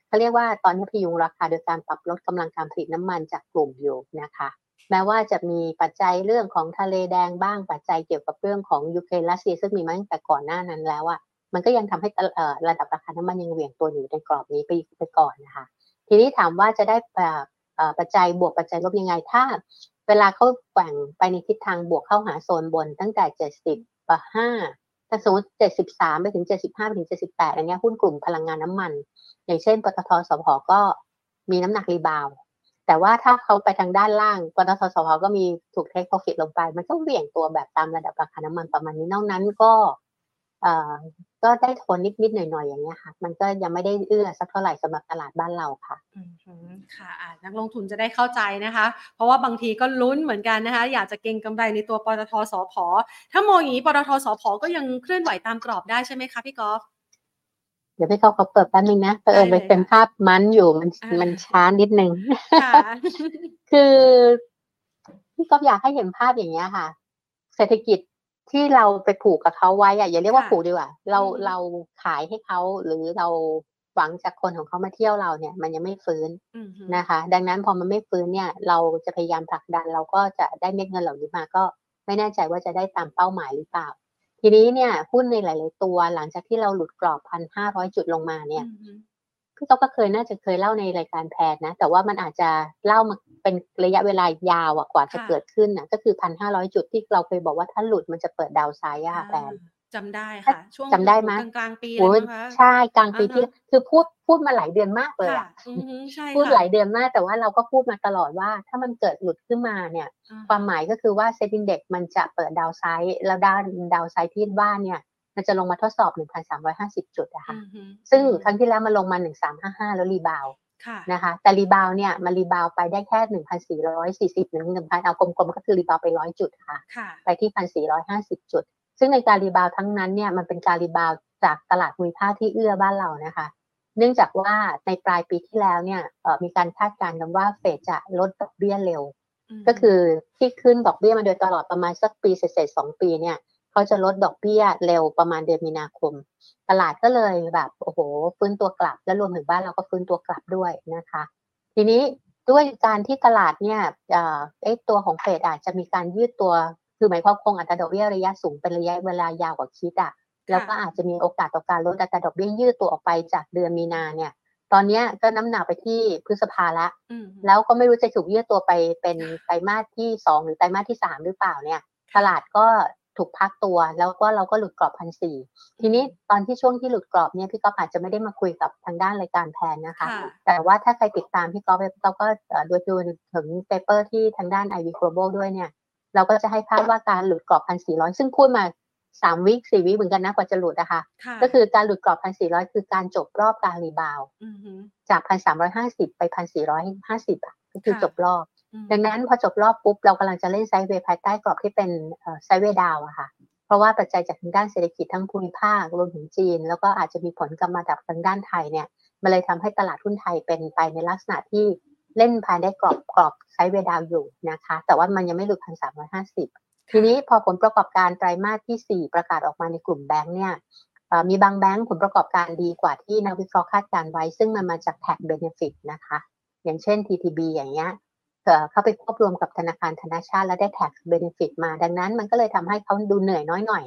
เขาเรียกว่าตอนนี้พยุงราคาโดยการปรับลดกำลังการผลิตน้ำมันจากกลุ่มอยู่นะคะแม้ว่าจะมีปัจจัยเรื่องของทะเลแดงบ้างปัจจัยเกี่ยวกับเรื่องของยูเครนรัสเซียซึ่งมีมาตั้งแต่ก่อนหน้านั้นแล้วอะมันก็ยังทำให้ระดับราคาน้ำมันยังเหวี่ยงตัวอยู่ในกรอบนี้ไปไปก่อนนะคะ ทีนี้ถามว่าจะได้ปัจจัยบวกปัจจัยลบยังไงถ้า เวลาเขาแกว่งไปในทิศทางบวกเข้าหาโซนบนตั้งแต่เจ็ดสิบห้าถ้าสมมติเจ็ดสิบสามไปถึงเจ็ดสิบห้าไปถึงเจ็ดสิบแปดอันนี้หุ้นกลุ่มพลังงานน้ำมัน อย่างเช่นปตทสพก็มีน้ำหนัก rebound แต่ว่าถ้าเขาไปทางด้านล่างปตทสพก็มีถูก take profit ลงไป มันก็เหวี่ยงตัวแบบตามระดับราคาน้ำมันประมาณนี้นอกนั้นก็ ก็ได้ทนนิดๆหน่อยๆอย่างเงี้ยค่ะ มันก็ยังไม่ได้เอื้อสักเท่าไหร่สำหรับตลาดบ้านเราค่ะอืมค่ะนักลงทุนจะได้เข้าใจนะคะ เพราะว่าบางทีก็ลุ้นเหมือนกันนะคะ อยากจะเก็งกำไรในตัวปตทสพถ้ามองอย่างนี้ปตทสพก็ยังเคลื่อนไหวตามกรอบได้ใช่ไหมคะพี่กอล์ฟดี๋ยวพี่เขาเขาเปิดแป๊บนึงนะเปิดไปเป็นภาพมันอยู่มันมันช้านิดนึงคือพี่ก็อยากให้เห็นภาพอย่างเงี้ยค่ะ เศรษฐกิจ ที่เราไปผูกกับเขาไว้อะอย่าเรียกว่าผูกดีกว่าเราเราขายให้เขาหรือเราหวังจากคนของเขามาเที่ยวเราเนี่ย มันยังไม่ฟื้นนะคะ ดังนั้นพอมันไม่ฟื้นเนี่ย เราจะพยายามผลักดัน เราก็จะได้เม็ดเงินเหล่านี้มาก็ไม่แน่ใจว่าจะได้ตามเป้าหมายหรือเปล่า ทีนี้เนี่ยหุ้นในหลาย ๆ ตัวหลังจากที่เราหลุดกรอบพันห้าร้อยจุดลงมาเนี่ย พี่ต๊อกก็เคยน่าจะเคยเล่าในรายการแพทนะ แต่ว่ามันอาจจะเล่ามาเป็นระยะเวลายาวกว่าจะเกิดขึ้นนะก็คือพันห้าร้อยจุดที่เราเคยบอกว่าถ้าหลุดมันจะเปิดดาวไซด์อะแพนจำได้ค่ะ ช่วงจำได้ไหมกลางปีใช่กลางปีที่คือพูดพูดมาหลายเดือนมากเลยอะพูดหลายเดือนมากแต่ว่าเราก็พูดมาตลอดว่า ถ้ามันเกิดหลุดขึ้นมาเนี่ย ความหมายก็คือว่า SET Index มันจะเปิด downside แล้วด้าน downside ที่บ้านเนี่ย มันจะลงมาทดสอบ 1,350 จุดนะคะซึ่งครั้งที่แล้วมันลงมา 1,355 แล้ว rebound นะคะแต่ rebound เนี่ยมัน rebound ไปได้แค่ 1,440 1 1,000เอากลมๆก็คือ rebound ไป 100 จุดค่ะ ไปที่ 1,450 จุด ซึ่งในการ rebound ครั้งนั้นเนี่ยมันเป็นการ rebound จากตลาดมูลค่าที่เอื้อบ้านเรานะคะ เนื่องจากว่าในปลายปีที่แล้วเนี่ยมีการคาดการณ์กันว่าเฟดจะลดดอกเบี้ยเร็ว ก็คือที่ขึ้นดอกเบี้ยมาโดยตลอดประมาณสักปีเศษๆสองปีเนี่ย เขาจะลดดอกเบี้ยเร็วประมาณเดือนมีนาคม ตลาดก็เลยแบบโอ้โหฟื้นตัวกลับ และรวมถึงบ้านเราก็ฟื้นตัวกลับด้วยนะคะ ทีนี้ด้วยการที่ตลาดเนี่ยไอ้ตัวของเฟดอาจจะมีการยืดตัวคือหมายความคงอัตราดอกเบี้ยระยะสูงเป็นระยะเวลายาวกว่าคิดอะ่ะแล้วก็อาจจะมีโอกาสต่อการลดอัตราดอกเบี้ยยืดตัวออกไปจากเดือนมีนาเนี่ย ตอนนี้ก็น้ำหนักไปที่พฤษภาละ แล้วก็ไม่รู้จะถูกยืดตัวไปเป็นไตรมาสที่สองหรือไตรมาสที่สามหรือเปล่าเนี่ย ตลาดก็ ถูกพักตัว แล้วก็เราก็หลุดกรอบพันสี่ทีนี้ตอนที่ช่วงที่หลุดกรอบเนี่ยพี่ก๊อฟอาจจะไม่ได้มาคุยกับทางด้านรายการแทนนะคะ แต่ว่าถ้าใครติดตามพี่ก๊อฟพี่ก๊อฟก็โดยดูถึง paper ที่ทางด้าน IV Global ด้วยเนี่ย เราก็จะให้ภาพว่าการหลุดกรอบพันสี่ร้อยซึ่งพูดมาสามวิสี่วิเหมือนกันนะกว่าจะหลุดนะคะ ก็คือการหลุดกรอบพันสี่ร้อยคือการจบรอบการ rebound จากพันสามร้อยห้าสิบไปพันสี่ร้อยห้าสิบก็คือจบรอบ ดังนั้นพอจบรอบปุ๊บเรากำลังจะเล่น sideway ภายใต้กรอบที่เป็น sideway down อะค่ะ เพราะว่าปัจจัยจากทางด้านเศรษฐกิจทั้งภูมิภาครวมถึงจีน แล้วก็อาจจะมีผลกลังจากทางด้านไทยเนี่ยมันเลยทำให้ตลาดหุ้นไทยเป็นไปในลักษณะที่เล่นภายใต้กรอบกรอบ sideway down อยู่นะคะ แต่ว่ามันยังไม่หลุดพันสามร้อยห้าสิบทีนี้พอผลประกอบการไตรมาสที่4ประกาศออกมาในกลุ่มแบงค์เนี่ยมีบางแบงค์ผลประกอบการดีกว่าที่นักวิเคราะห์คาดการไว้ ซึ่งมันมาจาก tax benefit นะคะ อย่างเช่น TTB อย่างเงี้ย เข้าไปควบรวมกับธนาคารธนาชาติ แล้วได้ tax benefit มา ดังนั้นมันก็เลยทำให้เขาดูเหนื่อยน้อยหน่อย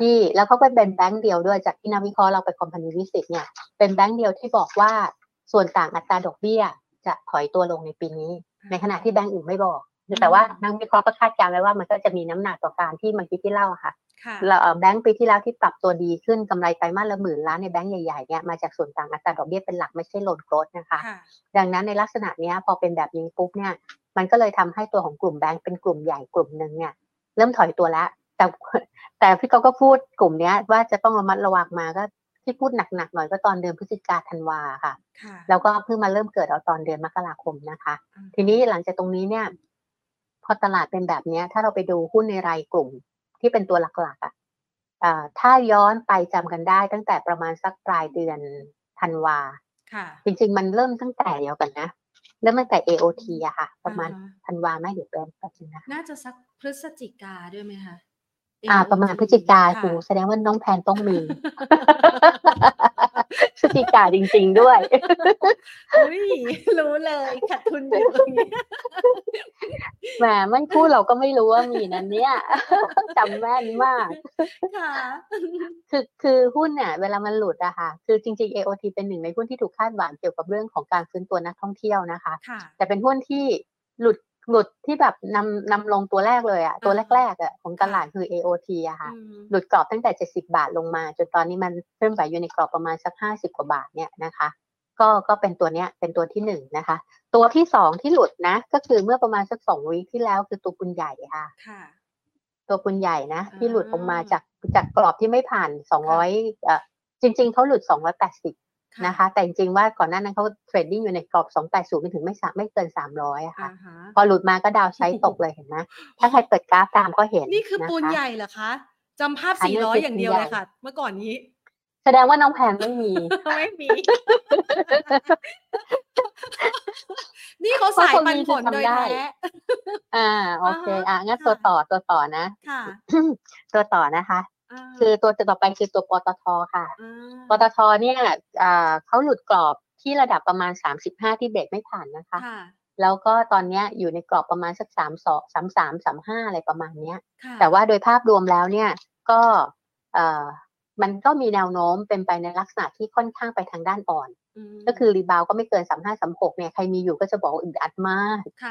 ที่แล้วเขาก็เป็นแบงก์เดียวด้วยจากที่นักวิเคราะห์เราไปคอมพานีวิสิตเนี่ยเป็นแบงก์เดียวที่บอกว่าส่วนต่างอัตราดอกเบี้ย จะถอยตัวลงในปีนี้ ในขณะที่แบงก์อื่นไม่บอก แต่ว่านักวิเคราะห์ก็คาดการณ์ไว้ว่ามันก็จะมีน้ำหนักต่อการที่เมื่อกี้ที่เล่าค่ะค่ะเรา แบงก์ปีที่แล้วที่ปรับตัวดีขึ้นกำไรไตรมาสละหมื่นล้านในแบงก์ใหญ่ๆเนี่ยมาจากส่วนต่างอัตราดอกเบี้ยเป็นหลักไม่ใช่โลนโกรดนะคะค่ะดังนั้นในลักษณะเนี้ยพอเป็นแบบนี้ปุ๊บเนี่ยมันก็เลยทำให้ตัวของกลุ่มแบงก์เป็นกลุ่มใหญ่กลุ่มหนึ่งเนี่ยเริ่มถอยตัวแล้วแต่แต่พี่เขาก็พูดกลุ่มเนี้ยว่าจะต้องระมัดระวังมาก็ที่พูดหนักๆหน่อยก็ตอนเดือนพฤศจิกาธันวาค่ะค่ะแล้วก็เพิ่งมาเริ่มเกิดเอาตอนเดือนมกราคมนะคะอืมทีนี้หลังจากตรงนี้เนี่ย พอตลาดเป็นแบบเนี้ยถ้าเราไปดูหุ้นในรายกลุ่ม ที่เป็นตัวหลักๆอะอ่าถ้าย้อนไปจำกันได้ ตั้งแต่ประมาณสักปลายเดือนธันวาค่ะจริง ๆ มันเริ่มตั้งแต่เดียวกันนะเริ่มตั้งแต่ AOT อะค่ะ ประมาณอ่ฮธันวาไหมเดี๋ยวแป๊บแป๊บนึงนะน่าจะสักพฤศจิกาด้วยไหมคะอ่า AOT ประมาณพฤศจิกาค่ะคูแสดงว่าน้องแพนต้องมี พฤศจิกาจริง ๆด้วยอุ้ยรู้เลยขาดทุนอยู่อย่างเงี้ยแหมไม่พูดเราก็ไม่รู้ว่ามีนั้นเนี่ยจำแม่นมากค่ะคือคือหุ้นเนี่ยเวลามันหลุดอะค่ะ คือจริงๆ AOT เป็นหนึ่งในหุ้นที่ถูกคาดหวังเกี่ยวกับเรื่องของการฟื้นตัวนักท่องเที่ยวนะคะค่ะแต่เป็นหุ้นที่หลุด หลุดที่แบบนำนำลงตัวแรกเลยอะตัวอ่าแรกๆอะของตลาดคือ AOT อะค่ะอืมหลุดกรอบตั้งแต่ 70 บาทลงมา จนตอนนี้มันเพิ่มไปอยู่ในกรอบประมาณสัก 50 กว่าบาทเนี่ยนะคะก็ก็เป็นตัวเนี้ยเป็นตัวที่หนึ่งนะคะ ตัวที่สองที่หลุดนะ ก็คือเมื่อประมาณสักสองวีคที่แล้วคือตัวปุนใหญ่ค่ะค่ะ ตัวปุนใหญ่นะที่หลุดลงมาอ่าจากจากกรอบที่ไม่ผ่าน200เอ่อจริง ๆเขาหลุด280 นะคะ แต่จริงๆว่าก่อนหน้านั้นเขาเทรดดิ้งอยู่ในกรอบ 280ไปถึงไม่สามไม่เกิน 300อะอ่าค่ะฮะพอหลุดมาก็ดาวไซด์ตกเลยเห็นไหมถ้าใครเปิดกราฟตามก็เห็น นี่คือปูนนะะใหญ่เหรอคะจำภาพอันนี้สี่ร้อยคืออย่างเดียวปูนใหญ่เลยค่ะ เมื่อก่อนนี้ แสดงว่าน้องแพนไม่มี ไม่มี นี่เขาสายปันผลโดยเพราะคนนี้จะทำได้แท้อ่า โอเค อ่าอะงั้นค่ะตัวต่อตัวต่อนะค่ะตัวต่อนะคะา คือตัวต่อไปคือตัวปตทค่ะาปตทเนี่ยอ่าเขาหลุดกรอบที่ระดับประมาณ 35 ที่เบรกไม่ผ่านนะคะค่ะแล้วก็ตอนเนี้ยอยู่ในกรอบประมาณสัก3 2 3 3 3 5อะไรประมาณเนี้ยค่ะแต่ว่าโดยภาพรวมแล้วเนี่ยก็เอ่อมันก็มีแนวโน้มเป็นไปในลักษณะที่ค่อนข้างไปทางด้านอ่อนมก็คือรีบาวก็ไม่เกิน35 36เนี่ยใครมีอยู่ก็จะบอกว่าอึดอัดมากค่ะ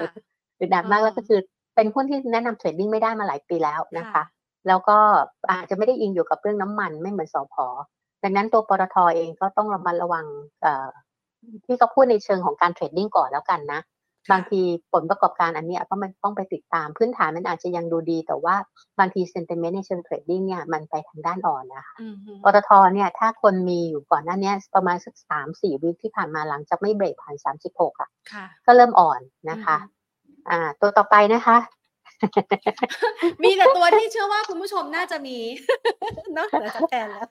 อึดอัดมากอ่าแล้วก็คือเป็นหุ้นที่แนะนำ trading ไม่ได้มาหลายปีแล้วนะคะค่ะ แล้วก็อาจจะไม่ได้อิงอยู่กับเรื่องน้ำมันไม่เหมือนสอพอดังนั้นตัวปตทเองก็ต้องระมัดระวังเอ่อที่เขาพูดในเชิงของการ trading ก่อนแล้วกันนะบางทีผลประกอบการอันเนี้ยก็มันต้องไปติดตามพื้นฐานมันอาจจะยังดูดี แต่ว่าบางที sentiment ในเชิง trading เนี่ยมันไปทางด้านอ่อนนะคะอืมฮึปตทเนี่ยถ้าคนมีอยู่ก่อนหน้าเนี้ยประมาณสักสามสี่ week ที่ผ่านมาหลังจากไม่เบรกผ่านสามสิบหกอะค่ะก็เริ่มอ่อนนะคะ อ่าตัวต่อไปนะคะ มีแต่ตัวที่เชื่อว่าคุณผู้ชมน่าจะมีนอกเหนือจากแทนแล้ว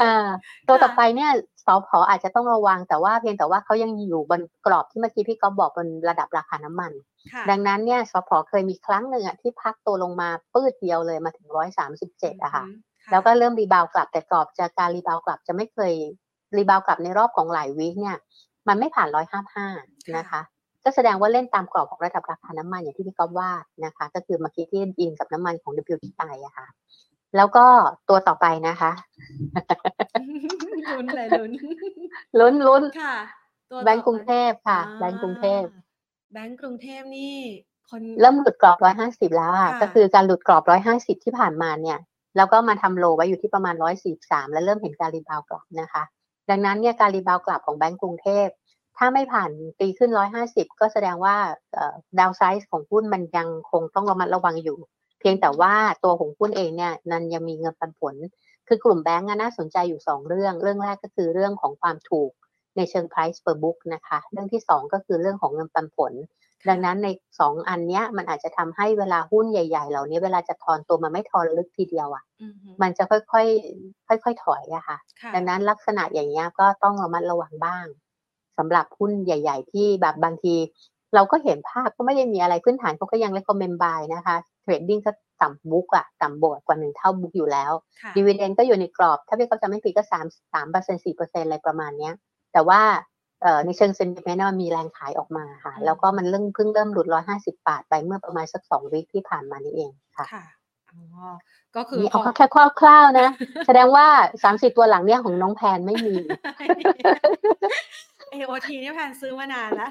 อ่าตัวค่ะต่อไปเนี่ยสอพออาจจะต้องระวังแต่ว่าเพียงแต่ว่าเขายังอยู่บนกรอบที่เมื่อกี้พี่ก๊อฟบอกบนระดับราคาน้ำมันค่ะดังนั้นเนี่ยสพเคยมีครั้งหนึ่งอะที่พักตัวลงมาปื้ดเดียวเลยมาถึงร้อยสามสิบเจ็ดอะค่ะอืมแล้วก็เริ่ม rebound กลับแต่กรอบจะการ rebound กลับจะไม่เคย rebound กลับในรอบของหลาย week เนี่ย มันไม่ผ่านร้อยห้าห้านะคะ ก็แสดงว่าเล่นตามกรอบของระดับราคาน้ำมันอย่างที่พี่ก๊อฟว่านะคะ ก็คือเมื่อกี้ที่อินกับน้ำมันของ WTI อะค่ะ แล้วก็ตัวต่อไปนะคะลุ้นเลยลุ้นลุ้นลุ้นค่ะตัวแบงก์กรุงเทพค่ะอ่าแบงก์กรุงเทพแบงก์กรุงเทพนี่คนเริ่มหลุดกรอบ150แล้วค่ะค่ะก็คือการหลุดกรอบ150ที่ผ่านมาเนี่ยแล้วก็มาทำโลไว้อยู่ที่ประมาณ143แล้วเริ่มเห็นการ rebound กลับนะคะ ดังนั้นเนี่ยการ rebound กลับของแบงก์กรุงเทพ ถ้าไม่ผ่านปีขึ้น 150 ก็แสดงว่า downside ของหุ้นมันยังคงต้องระมัดระวังอยู่ เพียงแต่ว่าตัวของหุ้นเองเนี่ยมันยังมีเงินปันผล คือกลุ่มแบงก์อะน่าสนใจอยู่ 2 เรื่อง เรื่องแรกก็คือเรื่องของความถูกในเชิง price per book นะคะ เรื่องที่ 2 ก็คือเรื่องของเงินปันผล ดังนั้นในสองอันเนี้ยมันอาจจะทำให้เวลาหุ้นใหญ่ ๆ เหล่านี้เวลาจะทอนตัวมันไม่ทอนลึกทีเดียวอะ่ะอือฮึมันจะค่อยๆค่อยๆถอยอะค่ะค่ะ ดังนั้นลักษณะอย่างเงี้ยก็ต้องระมัดระวังบ้าง สำหรับหุ้นใหญ่ ๆ ที่แบบบางที เราก็เห็นภาพก็ไม่ได้มีอะไรพื้นฐานเขาก็ยัง recommend buy นะคะ trading ก็ต่ำ book อะต่ำ book กว่าหนึ่งเท่า book อยู่แล้วค่ะ dividend ก็อยู่ในกรอบ ถ้าพี่เขาจะไม่ผิดก็สามสามเปอร์เซ็นสี่เปอร์เซ็นอะไรประมาณเนี้ย แต่ว่าเอ่อในเชิง sentiment มันมีแรงขายออกมาค่ะอืมแล้วก็มันเริ่มเพิ่งเริ่มหลุดร้อยห้าสิบบาทไปเมื่อประมาณสักสอง week ที่ผ่านมานี่เองค่ะค่ะอ๋อก็คือนี่พเอาอแค่คร่าวๆนะ แสดงว่าสามสิบตัวหลังเนี่ยของน้องแพนไม่มี AOT เนี่ยแพนซื้อมานานแล้ว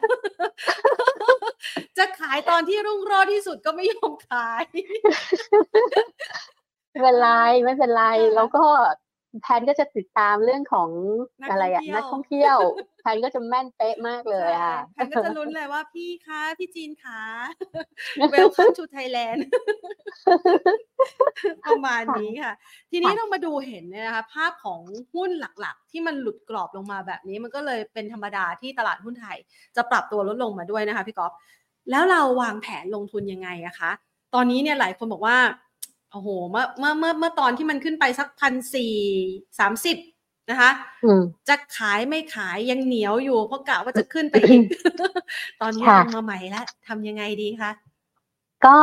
จะขายตอนที่รุ่งโรจน์ที่สุดก็ไม่ยอมขาย ไม่เป็นไรไม่เป็นไร แล้วก็ แพนก็จะติดตามเรื่องของอะไรอะนักท่องเที่ยวแพนก็จะแม่นเป๊ะมากเลยอะแพนก็จะลุ้นเลยว่าพี่คะพี่จีนคะ Welcome to Thailand ประมาณนี้ค่ะ ทีนี้เรามาดูเห็นเนี่ยนะคะภาพของหุ้นหลักๆ ที่มันหลุดกรอบลงมาแบบนี้ มันก็เลยเป็นธรรมดาที่ตลาดหุ้นไทย จะปรับตัวลดลงมาด้วยนะคะพี่ก๊อฟแล้วเราวางแผนลงทุนยังไงอะคะ ตอนนี้เนี่ยหลายคนบอกว่า โอ้โห เมื่อเมื่อเมื่อเมื่อตอนที่มันขึ้นไปสักพันสี่สามสิบนะคะจะขายไม่ขายยังเหนียวอยู่ เพราะกะว่าจะขึ้นไปอีก ตอนนี้ลงมาใหม่แล้วทำยังไงดีคะ ก็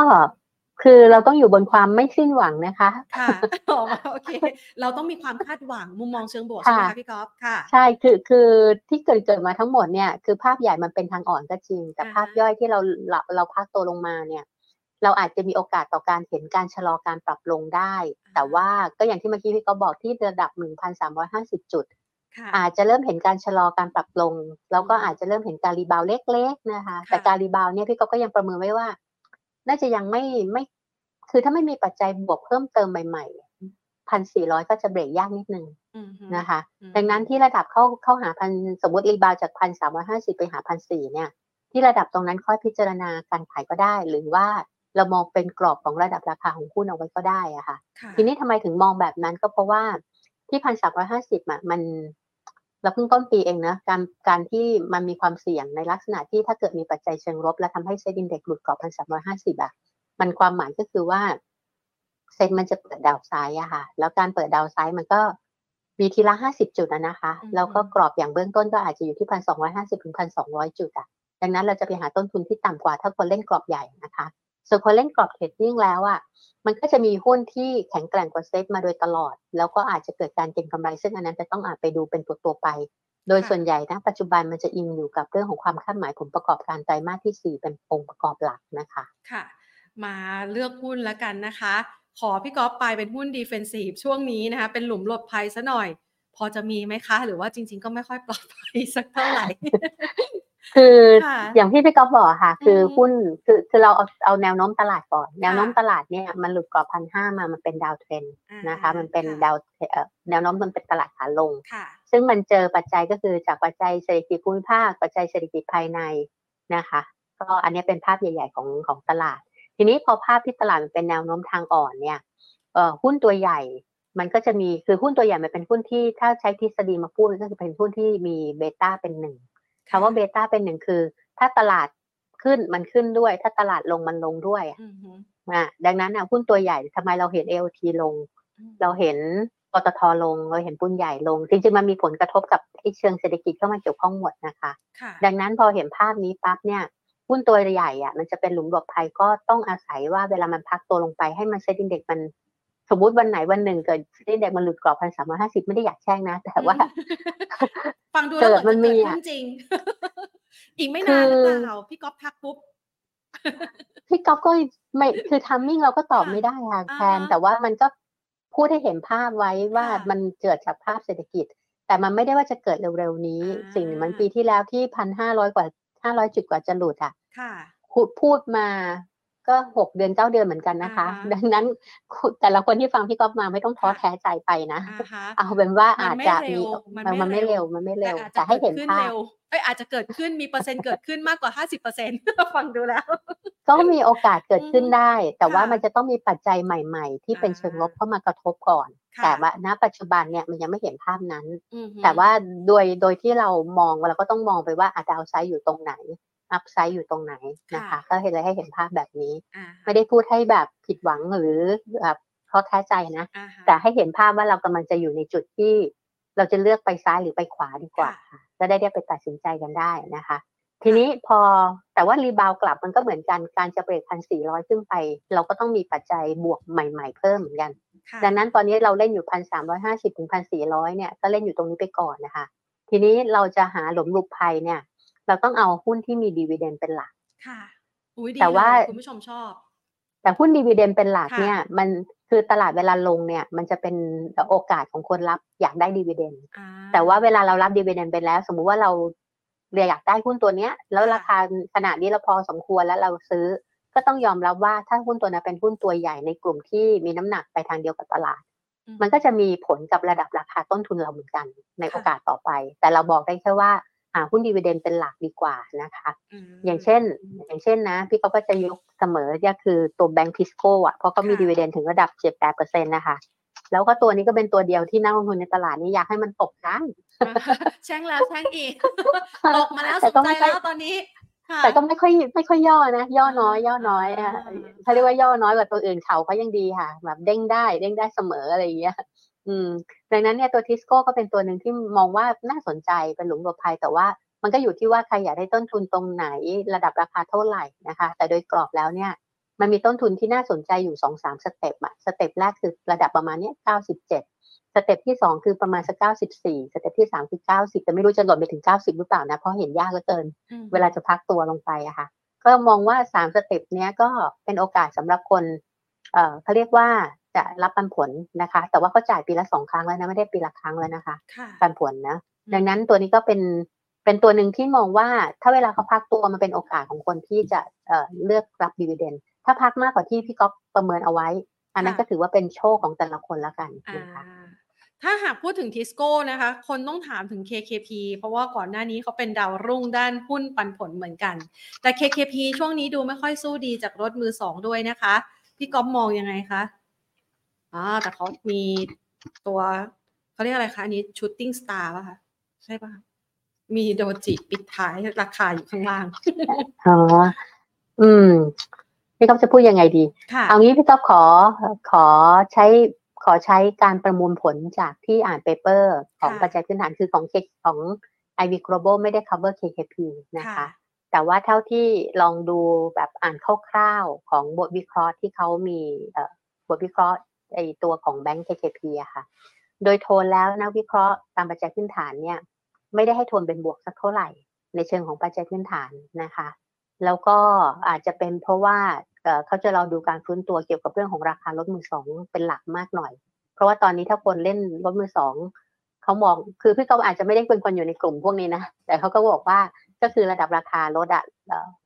คือเราต้องอยู่บนความไม่สิ้นหวังนะคะ ค่ะโอเค เราต้องมีความคาดหวังมุมมองเชิงบวกใช่ไหมคะพี่กอล์ฟค่ะ ใช่ คือคือที่เกิดเกิดมาทั้งหมดเนี่ย คือภาพใหญ่มันเป็นทางอ่อนก็จริง แต่ภาพย่อยที่เราเราเราพักตัวลงมาเนี่ย เราอาจจะมีโอกาสต่อการเห็นการชะลอการปรับลงได้ แต่ว่าก็อย่างที่เมื่อกี้พี่ก๊อฟบอกที่ระดับ 1,350 จุด อาจจะเริ่มเห็นการชะลอการปรับลง แล้วก็อาจจะเริ่มเห็นการ rebound เล็กๆนะคะ แต่การ rebound เนี่ยพี่ก๊อฟยังประเมินไว้ว่า น่าจะยังไม่ไม่ คือถ้าไม่มีปัจจัยบวกเพิ่มเติมใหม่ๆพันสี่ร้อยก็จะเบรกยากนิดนึงนะคะ ดังนั้นที่ระดับเข้าเข้าหาพันสมมติ rebound จากพันสามร้อยห้าสิบไปหาพันสี่เนี่ย ที่ระดับตรงนั้นค่อยพิจารณาการขายก็ได้ หรือว่า เรามองเป็นกรอบของระดับราคาของหุ้นเอาไว้ก็ได้อะค่ะ ทีนี้ทำไมถึงมองแบบนั้นก็เพราะว่าที่พันสามร้อยห้าสิบอะมันเราเพิ่งต้นปีเองนะการการที่มันมีความเสี่ยงในลักษณะที่ถ้าเกิดมีปัจจัยเชิงลบ และทำให้เซ็นดินเด็กหลุดกรอบพันสามร้อยห้าสิบอะมันความหมายก็คือว่าเซ็นมันจะเปิดดาวไซด์อะค่ะ แล้วการเปิดดาวไซด์มันก็มีทีละห้าสิบจุดนะคะ แล้วก็กรอบอย่างเบื้องต้นก็อาจจะอยู่ที่พันสองร้อยห้าสิบถึงพันสองร้อยจุดอะดังนั้นเราจะไปหาต้นทุนที่ต่ำกว่าถ้าคนเล่นกรอบใหญ่นะคะ ส่วนคนเล่นกรอบ trading แล้วอะมันก็จะมีหุ้นที่แข็งแกร่งกว่าเซ็ตมาโดยตลอด แล้วก็อาจจะเกิดการเก็งกำไร ซึ่งอันนั้นจะต้องอาจไปดูเป็นตัวตัวไป โดยส่วนใหญ่นะปัจจุบันมันจะอิงอยู่กับเรื่องของความคาดหมายผลประกอบการไตรมาสที่ 4 เป็นองค์ประกอบหลักนะคะค่ะ มาเลือกหุ้นแล้วกันนะคะ ขอพี่ก๊อฟไปเป็นหุ้น defensive ช่วงนี้นะคะ เป็นหลุมหลบภัยซะหน่อย พอจะมีไหมคะ หรือว่าจริง ๆ ก็ไม่ค่อยปลอดภัยสักเท่าไหร่ คืออย่างที่พี่ก๊อฟบอกค่ะ คือหุ้นคือคือเราเอาเอาแนวโน้มตลาดก่อน แนวโน้มตลาดเนี่ยมันหลุดกรอบพันห้ามามันเป็นดาวเทรนนะคะ มันเป็นดาวแนวโน้มมันเป็นตลาดขาลง ซึ่งมันเจอปัจจัยก็คือจากปัจจัยเศรษฐกิจภูมิภาคปัจจัยเศรษฐกิจภายในนะคะ ก็อันนี้เป็นภาพใหญ่ ๆ ของของตลาด ทีนี้พอภาพที่ตลาดมันเป็นแนวโน้มทางอ่อนเนี่ยเอ่อหุ้นตัวใหญ่มันก็จะมีคือหุ้นตัวใหญ่มันเป็นหุ้นที่ถ้าใช้ทฤษฎีมาพูดก็คือเป็นหุ้นที่มีเบต้าเป็นหนึ่ง คำว่า beta เป็นหนึ่งคือ ถ้าตลาดขึ้นมันขึ้นด้วย ถ้าตลาดลงมันลงด้วยอ่าดังนั้นอะหุ้นตัวใหญ่ทำไมเราเห็นเอลทีลง เราเห็นปตทลงเราเห็นหุ้นใหญ่ลง จริงๆมันมีผลกระทบกับเชิงเศรษฐกิจเข้ามาเกี่ยวข้องหมดนะคะ ดังนั้นพอเห็นภาพนี้ปั๊บเนี่ยหุ้นตัวใหญ่อะมันจะเป็นหลุมหลบภัยก็ต้องอาศัยว่าเวลามันพักตัวลงไปให้มัน SET index มัน สมมติวันไหนวันหนึ่งเกิดที่เด็กมันหลุดกรอบพันสามร้อยห้าสิบไม่ได้อยากแช่งนะ แต่ว่า ฟังดูแล้วมันมีอะจริง อีกไม่นานหรือเปล่าพี่ก๊อฟทักปุ๊บพี่ก๊อฟก็ไม่คือทัมมิ่งเราก็ตอบไม่ได้ค่ะแทนแต่ว่ามันก็พูดให้เห็นภาพไว้ว่ามันเกิดจากภาพเศรษฐกิจ แต่มันไม่ได้ว่าจะเกิดเร็วๆนี้ สิ่งมันปีที่แล้วที่พันห้าร้อยกว่าห้าร้อยจุดกว่าจะหลุดอะพูดมา ก็หกเดือนเก้าเดือนเหมือนกันนะคะ ดังนั้นแต่ละคนที่ฟังพี่ก๊อฟมาไม่ต้องท้อแท้ใจไปนะเอาเป็นว่าอาจจะมีมันไม่เร็วมันไม่เร็วแต่ให้เห็นภาพเอ้ยอาจจะเกิดขึ้นมีเปอร์เซ็นต์เกิดขึ้นมากกว่าห้าสิบเปอร์เซ็นต์ฟังดูแล้ว ก็มีโอกาสเกิดขึ้นได้ แต่ว่ามันจะต้องมีปัจจัยใหม่ๆ ที่เป็นเชิงลบเข้ามากระทบก่อน แต่ว่าณปัจจุบันเนี่ยมันยังไม่เห็นภาพนั้น แต่ว่าโดยโดยที่เรามองเราก็ต้องมองไปว่าอาดาวไซด์อยู่ตรงไหน อัพไซด์อยู่ตรงไหนนะคะ ก็เห็นเลยให้เห็นภาพแบบนี้ ไม่ได้พูดให้แบบผิดหวังหรือแบบท้อแท้ใจนะ แต่ให้เห็นภาพว่าเรากำลังจะอยู่ในจุดที่ เราจะเลือกไปซ้ายหรือไปขวาดีกว่าจะได้ได้ไปตัดสินใจกันได้นะคะ ทีนี้พอแต่ว่ารีบาวกลับมันก็เหมือนกันการจะเบรกพันสี่ร้อยขึ้นไป เราก็ต้องมีปัจจัยบวกใหม่ ๆ เพิ่มเหมือนกัน ดังนั้นตอนนี้เราเล่นอยู่พันสามร้อยห้าสิบถึงพันสี่ร้อยเนี่ยก็เล่นอยู่ตรงนี้ไปก่อนนะคะ ทีนี้เราจะหาหลุมลุกภัยเนี่ย เราต้องเอาหุ้นที่มีดีเวเดนเป็นหลัก ค่ะอุ้ยแต่ว่าคุณผู้ชมชอบ แต่หุ้นดีเวเดนเป็นหลักเนี่ย มันคือตลาดเวลาลงเนี่ย มันจะเป็นโอกาสของคนรับอยากได้ดีเวเดนแต่ว่าเวลาเรารับดีเวเดนไปแล้ว สมมุติว่าเราเราอยากได้หุ้นตัวเนี้ย แล้วราคาขนาดนี้เราพอสมควรแล้วเราซื้อ ก็ต้องยอมรับว่าถ้าหุ้นตัวนั้นเป็นหุ้นตัวใหญ่ในกลุ่มที่มีน้ำหนักไปทางเดียวกับตลาด มันก็จะมีผลกับระดับราคาต้นทุนเราเหมือนกันในโอกาสต่อไป แต่เราบอกได้แค่ว่า หาหุ้น dividend เป็นหลักดีกว่านะคะ อย่างเช่น อย่างเช่นนะ พี่ก๊อฟก็จะยกเสมอก็คือตัวแบงก์ทิสโก้อะเพราะเขามี dividend ถึงระดับเจ็ดแปดเปอร์เซ็นต์นะคะ แล้วก็ตัวนี้ก็เป็นตัวเดียวที่นักลงทุนในตลาดนี้อยากให้มันตกได้แช่งแล้วแช่งอีก ตกมาแล้วสนใจแล้วตอนนี้แต่ก็ไม่ค่อยไม่ค่อยย่อนะ ย่อน้อย ย่อน้อยอะเขาเรียกว่าย่อน้อยกว่าตัวอื่นเขาเขายังดีค่ะ แบบเด้งได้เด้งได้เสมออะไรอย่างเงี้ย อืมดังนั้นเนี่ยตัวทิสโก้ก็เป็นตัวหนึ่งที่มองว่าน่าสนใจเป็นหลุมหลบภัยแต่ว่ามันก็อยู่ที่ว่าใครอยากได้ต้นทุนตรงไหนระดับราคาเท่าไหร่นะคะ แต่โดยกรอบแล้วเนี่ย มันมีต้นทุนที่น่าสนใจอยู่สองสาม step อะ step แรกคือระดับประมาณนี้เก้าสิบเจ็ด step ที่สองคือประมาณสักเก้าสิบสี่ step ที่สามคือเก้าสิบแต่ไม่รู้จะหล่นไปถึงเก้าสิบหรือเปล่านะเพราะเห็นยากเหลือเกิน เวลาจะพักตัวลงไปอะค่ะ ก็มองว่าสาม step เนี้ยก็เป็นโอกาสสำหรับคนเอ่อเขาเรียกว่า จะรับปันผลนะคะ แต่ว่าเขาจ่ายปีละสองครั้งแล้วนะไม่ได้ปีละครั้งแล้วนะคะปันผลนะดังนั้นตัวนี้ก็เป็นเป็นตัวหนึ่งที่มองว่าถ้าเวลาเขาพักตัวมันเป็นโอกาสของคนที่จะเอ่อเลือกรับดีเวเดนถ้าพักมากกว่าที่พี่ก๊อฟประเมินเอาไว้ อันนั้นก็ถือว่าเป็นโชคของแต่ละคนแล้วกันนะคะถ้าหากพูดถึงทิสโก้นะคะ คนต้องถามถึง KKP เพราะว่าก่อนหน้านี้เขาเป็นดาวรุ่งด้านหุ้นปันผลเหมือนกัน แต่ KKP ช่วงนี้ดูไม่ค่อยสู้ดีจากรถมือสองด้วยนะคะ พี่ก๊อฟมองยังไงคะ อ่าแต่เขามีตัวเขาเรียกอะไรคะ อันนี้ shooting star ป่ะคะใช่ป่ะ มี doji ปิดท้ายราคาอยู่ข้างล่าง อ๋อ อืม พี่ก๊อฟจะพูดยังไงดี เอางี้พี่ก๊อฟขอขอใช้ขอใช้การประมวลผลจากที่อ่าน paper ของปัจจัยพื้นฐานคือของของ IV Global ไม่ได้ cover KKP นะคะ แต่ว่าเท่าที่ลองดูแบบอ่านคร่าวๆของบทวิเคราะห์ที่เขามีบทวิเคราะห์ ไอตัวของแบงก์ KKP อะค่ะ โดยโทนแล้วนักวิเคราะห์ตามปัจจัยพื้นฐานเนี่ยไม่ได้ให้โทนเป็นบวกสักเท่าไหร่ ในเชิงของปัจจัยพื้นฐานนะคะ แล้วก็อาจจะเป็นเพราะว่าเขาจะเราดูการฟื้นตัวเกี่ยวกับเรื่องของราคารถมือสองเป็นหลักมากหน่อย เพราะว่าตอนนี้ถ้าคนเล่นรถมือสองเขามองคือพี่เขาอาจจะไม่ได้เป็นคนอยู่ในกลุ่มพวกนี้นะแต่เขาก็บอกว่า ก็คือระดับราคารถอะ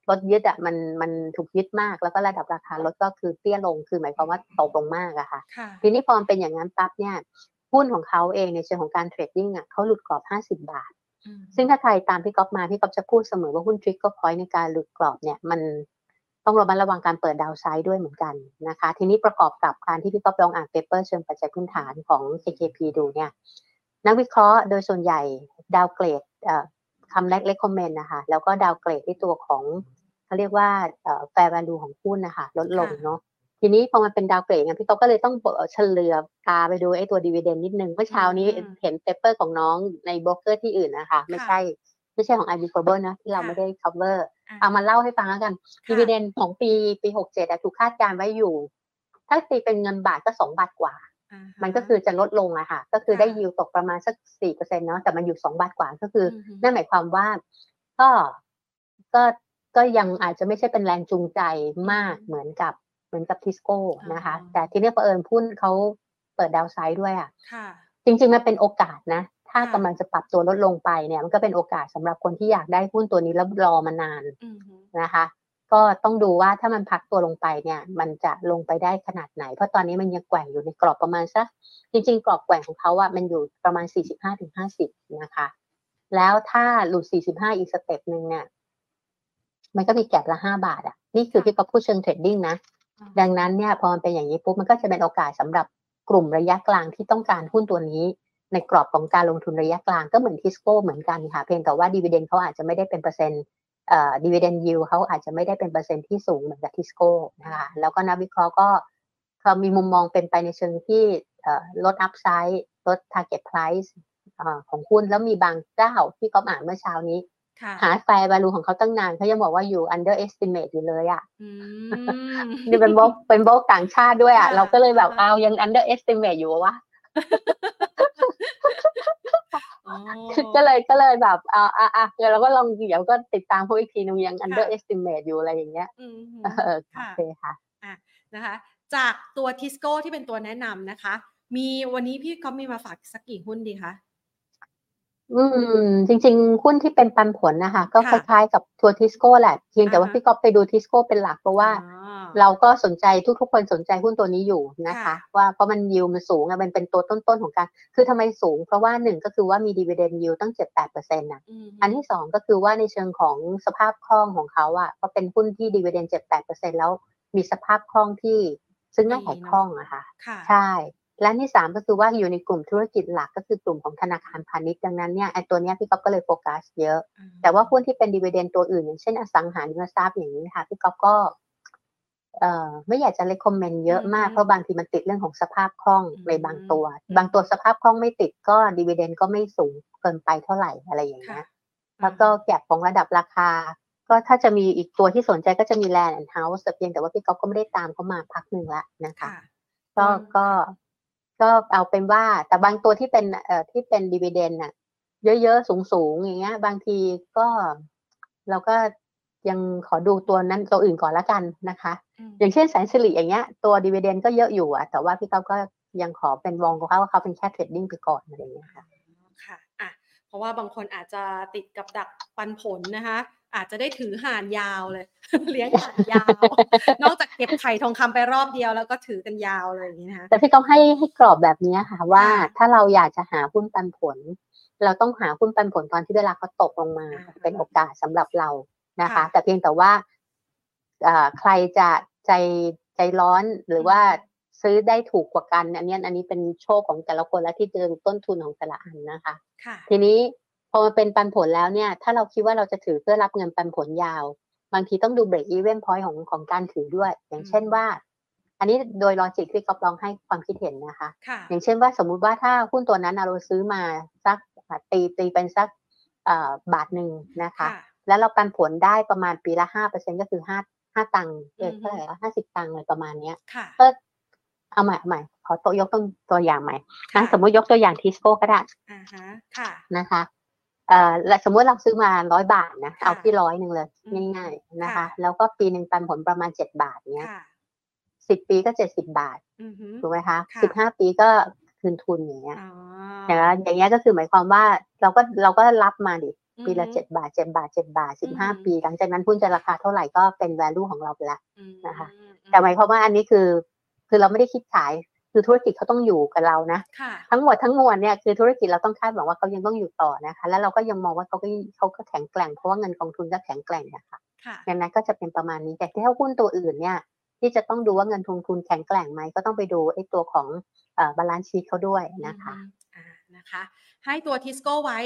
รถยึดอะมันมันถูกยึดมาก แล้วก็ระดับราคารถก็คือเตี้ยลงคือหมายความว่าตกลงมากอะค่ะ ทีนี้พอเป็นอย่างนั้นปั๊บเนี่ยหุ้นของเขาเองในเชิงของการเทรดดิ้งอะเขาหลุดกรอบ 50 บาท ซึ่งถ้าใครตามพี่ก๊อฟมาพี่ก๊อฟจะพูดเสมอว่าหุ้นทริกก็พอยในการหลุดกรอบเนี่ยมันต้องระมัดระวังการเปิดดาวไซด์ด้วยเหมือนกันนะคะ ทีนี้ประกอบกับการที่พี่ก๊อฟลองอ่าน paper เชิงปัจจัยพื้นฐานของ KKP ดูเนี่ยนักวิเคราะห์โดยส่วนใหญ่ downgrade คำแรก recommend นะคะแล้วก็ downgrade ที่ตัวของเขาเรียกว่า fair value ของหุ้นนะคะลดลงเนาะทีนี้พอมันเป็น downgrade งั้นพี่ก๊อฟก็เลยต้องชำเลืองตาไปดูไอ้ตัว dividend นิดนึงเมื่อเช้านี้เห็น paper ของน้องในโบรกเกอร์ที่อื่นนะคะไม่ใช่ไม่ใช่ของ i b g l o b a l นะที่เราไม่ได้ cover เอามาเล่าให้ฟังแล้วกันดีเวเดนของปีปีหกเจ็ดถูกคาดการไว้อยู่ ถ้าตีเป็นเงินบาทก็สองบาทกว่า มันก็คือจะลดลงอะค่ะ ก็คือได้ยิวตกประมาณสักสี่เปอร์เซ็นต์เนาะแต่มันอยู่สองบาทกว่าก็คือ นั่นหมายความว่าก็ก็ก็ยังอาจจะไม่ใช่เป็นแรงจูงใจมากเหมือนกับเหมือนกับทิสโก้นะคะ แต่ทีนี้เผอิญพุ่นเขาเปิดดาวไซด์ด้วยอะจริงๆมันเป็นโอกาสนะ ถ้ากำลังจะปรับตัวลดลงไปเนี่ย มันก็เป็นโอกาสสำหรับคนที่อยากได้หุ้นตัวนี้แล้วรอมานานนะคะ ก็ต้องดูว่าถ้ามันพักตัวลงไปเนี่ยมันจะลงไปได้ขนาดไหน เพราะตอนนี้มันยังแกว่งอยู่ในกรอบประมาณสักจริงๆ กรอบแกว่งของเขาอะมันอยู่ประมาณ 45-50 นะคะ แล้วถ้าหลุด 45 อีก step หนึ่งเนี่ยมันก็มี gap ละ 5 บาทอะนี่คือพี่ก๊อฟพูดเชิง trading นะ ดังนั้นเนี่ยพอมันเป็นอย่างนี้ปุ๊บมันก็จะเป็นโอกาสสำหรับกลุ่มระยะกลางที่ต้องการหุ้นตัวนี้ ในกรอบของการลงทุนระยะกลางก็เหมือนทิสโก้เหมือนกันค่ะ เพียงแต่ว่า dividend เขาอาจจะไม่ได้เป็นเปอร์เซ็นต์เอ่อ ดีเวเดนยิวเขาอาจจะไม่ได้เป็นเปอร์เซ็นต์ที่สูงเหมือนกับทิสโก้นะคะแล้วก็นักวิเคราะห์ก็เขามีมุมมองเป็นไปในเชิงที่ลด upside ลด target price ของหุ้นแล้วมีบางเจ้าที่เขาอ่านเมื่อเช้านี้ หา fair value ของเขาตั้งนานเขายังบอกว่าอยู่ underestimate อยู่เลยอะนี่เป็นโบรกเป็นโบรกต่างชาติด้วยอะ เราก็เลยแบบเอายัง underestimate อยู่วะ ก็เลยก็เลยแบบอ่าอ่าอ่าเดี๋ยวเราก็ลองเดี๋ยวก็ติดตามพวกอีกทีนึงยัง underestimate อยู่อะไรอย่างเงี้ยเออโอเคค่ะอะนะคะ จากตัวทิสโก้ที่เป็นตัวแนะนำนะคะ มีวันนี้พี่ก๊อฟมีมาฝากสักกี่หุ้นดีคะ อืม จริง ๆ หุ้นที่เป็นปันผลนะคะ ก็คล้ายๆกับทัวร์ทิสโก้แหละ เพียงแต่ว่าพี่ก๊อฟไปดูทิสโก้เป็นหลักเพราะว่าเราก็สนใจทุกๆ คนสนใจหุ้นตัวนี้อยู่นะคะ ว่าเพราะมันยิวมันสูงอะมันเป็นตัวต้นๆของการ คือทำไมสูง เพราะว่าหนึ่งก็คือว่ามีดีเวเดนยิวตั้งเจ็ดแปดเปอร์เซ็นต์นะอันที่สองก็คือว่าในเชิงของสภาพคล่องของเขาอะก็เป็นหุ้นที่ dividend เจ็ดแปดเปอร์เซ็นต์แล้วมีสภาพคล่องที่ ซื้อง่ายขายคล่องอะค่ะใช่ และที่สามก็คือว่าอยู่ในกลุ่มธุรกิจหลักก็คือกลุ่มของธนาคารพาณิชย์ดังนั้นเนี่ยไอ้ตัวเนี้ยพี่ก๊อฟก็เลยโฟกัสเยอะ แต่ว่าหุ้นที่เป็น dividend ตัวอื่น อย่างเช่นอสังหาริมทรัพย์อย่างนี้ค่ะพี่ก๊อฟก็เอ่อไม่อยากจะ recommend เยอะมากเพราะบางทีมันติดเรื่องของสภาพคล่องในบางตัว บางตัวสภาพคล่องไม่ติดก็ dividend ก็ไม่สูงเกินไปเท่าไหร่อะไรอย่างเงี้ยแล้วก็ gap ของระดับราคา ก็ถ้าจะมีอีกตัวที่สนใจก็จะมีแลนด์แอนด์เฮาส์แต่เพียงแต่ว่าพี่ก๊อฟก็ไม่ได้ตามเขามาพักหนึ่งละนะคะ ก็ก็ ก็เอาเป็นว่า แต่บางตัวที่เป็นเอ่อที่เป็น dividend น่ะ เยอะๆสูงๆอย่างเงี้ย บางทีก็เราก็ยังขอดูตัวนั้นตัวอื่นก่อนละกันนะคะ อย่างเช่นแสนสิริอย่างเงี้ยตัวดีเวเดนก็เยอะอยู่อะแต่ว่าพี่เขาก็ยังขอเป็นวองของเขาว่าเขาเป็นแค่เทรดดิ้งไปก่อนอะไรอย่างเงี้ยค่ะค่ะอะเพราะว่าบางคนอาจจะติดกับดักปันผลนะคะ อาจจะได้ถือห่านยาวเลย เลี้ยงห่านยาว นอกจากเก็บไข่ทองคำไปรอบเดียวแล้วก็ถือกันยาวเลยอย่างนี้นะคะแต่พี่ต้องให้ให้กรอบแบบนี้ค่ะ ว่าถ้าเราอยากจะหาหุ้นปันผล เราต้องหาหุ้นปันผลตอนที่เวลาเขาตกลงมา เป็นโอกาสสำหรับเรานะคะ แต่เพียงแต่ว่าใครจะใจใจร้อนหรือว่าซื้อได้ถูกกว่ากัน อันนี้อันนี้เป็นโชคของแต่ละคนและที่เจอต้นทุนของแต่ละอันนะคะ ทีนี้ พอมาเป็นปันผลแล้วเนี่ย ถ้าเราคิดว่าเราจะถือเพื่อรับเงินปันผลยาว บางทีต้องดู break-even point ของของการถือด้วย อย่างเช่นว่า อันนี้โดย logic ที่กอล์ฟลองให้ความคิดเห็นนะคะ อย่างเช่นว่าสมมุติว่าถ้าหุ้นตัวนั้นเราซื้อมาสักตีตีเป็นสักบาทหนึ่งนะคะ แล้วเราปันผลได้ประมาณปีละห้าเปอร์เซ็นก็คือห้าห้าตังค์เท่าไหร่ห้าสิบตังค์อะไรประมาณเนี้ยก็เอาใหม่ใหม่ขอตัวยกตัวตัวอย่างใหม่นะสมมติยกตัวอย่างทิสโก้ก็ได้นะคะ เอ่อสมมติเราซื้อมาร้อยบาทนะเอาที่ร้อยหนึ่งเลยง่ายๆนะคะ แล้วก็ปีหนึ่งปันผลประมาณเจ็ดบาทเนี้ยสิบปีก็เจ็ดสิบบาทถูกไหมคะสิบห้าปีก็คืนทุนอย่างเงี้ยอย่างเงี้ยก็คือหมายความว่าเราก็เราก็รับมาดิปีละเจ็ดบาทเจ็ดบาทเจ็ดบาทสิบห้าปี หลังจากนั้นหุ้นจะราคาเท่าไหร่ก็เป็น value ของเราไปแล้วนะคะ แต่หมายความว่าอันนี้คือ คือเราไม่ได้คิดขาย คือธุรกิจเขาต้องอยู่กับเรานะทั้งหมดทั้งมวลเนี่ยคือธุรกิจเราต้องคาดหวังว่าเขายังต้องอยู่ต่อนะคะ แล้วเราก็ยังมองว่าเขาก็เขาก็แข็งแกร่งเพราะว่าเงินกองทุนก็แข็งแกร่งนะคะดังนั้นก็จะเป็นประมาณนี้แต่ถ้าหุ้นตัวอื่นเนี่ยที่จะต้องดูว่าเงินทุนทุนแข็งแกร่งไหมก็ต้องไปดูไอ้ตัวของ balance sheet เขาด้วยนะคะอ่านะคะ ให้ตัวทิสโก้ไว้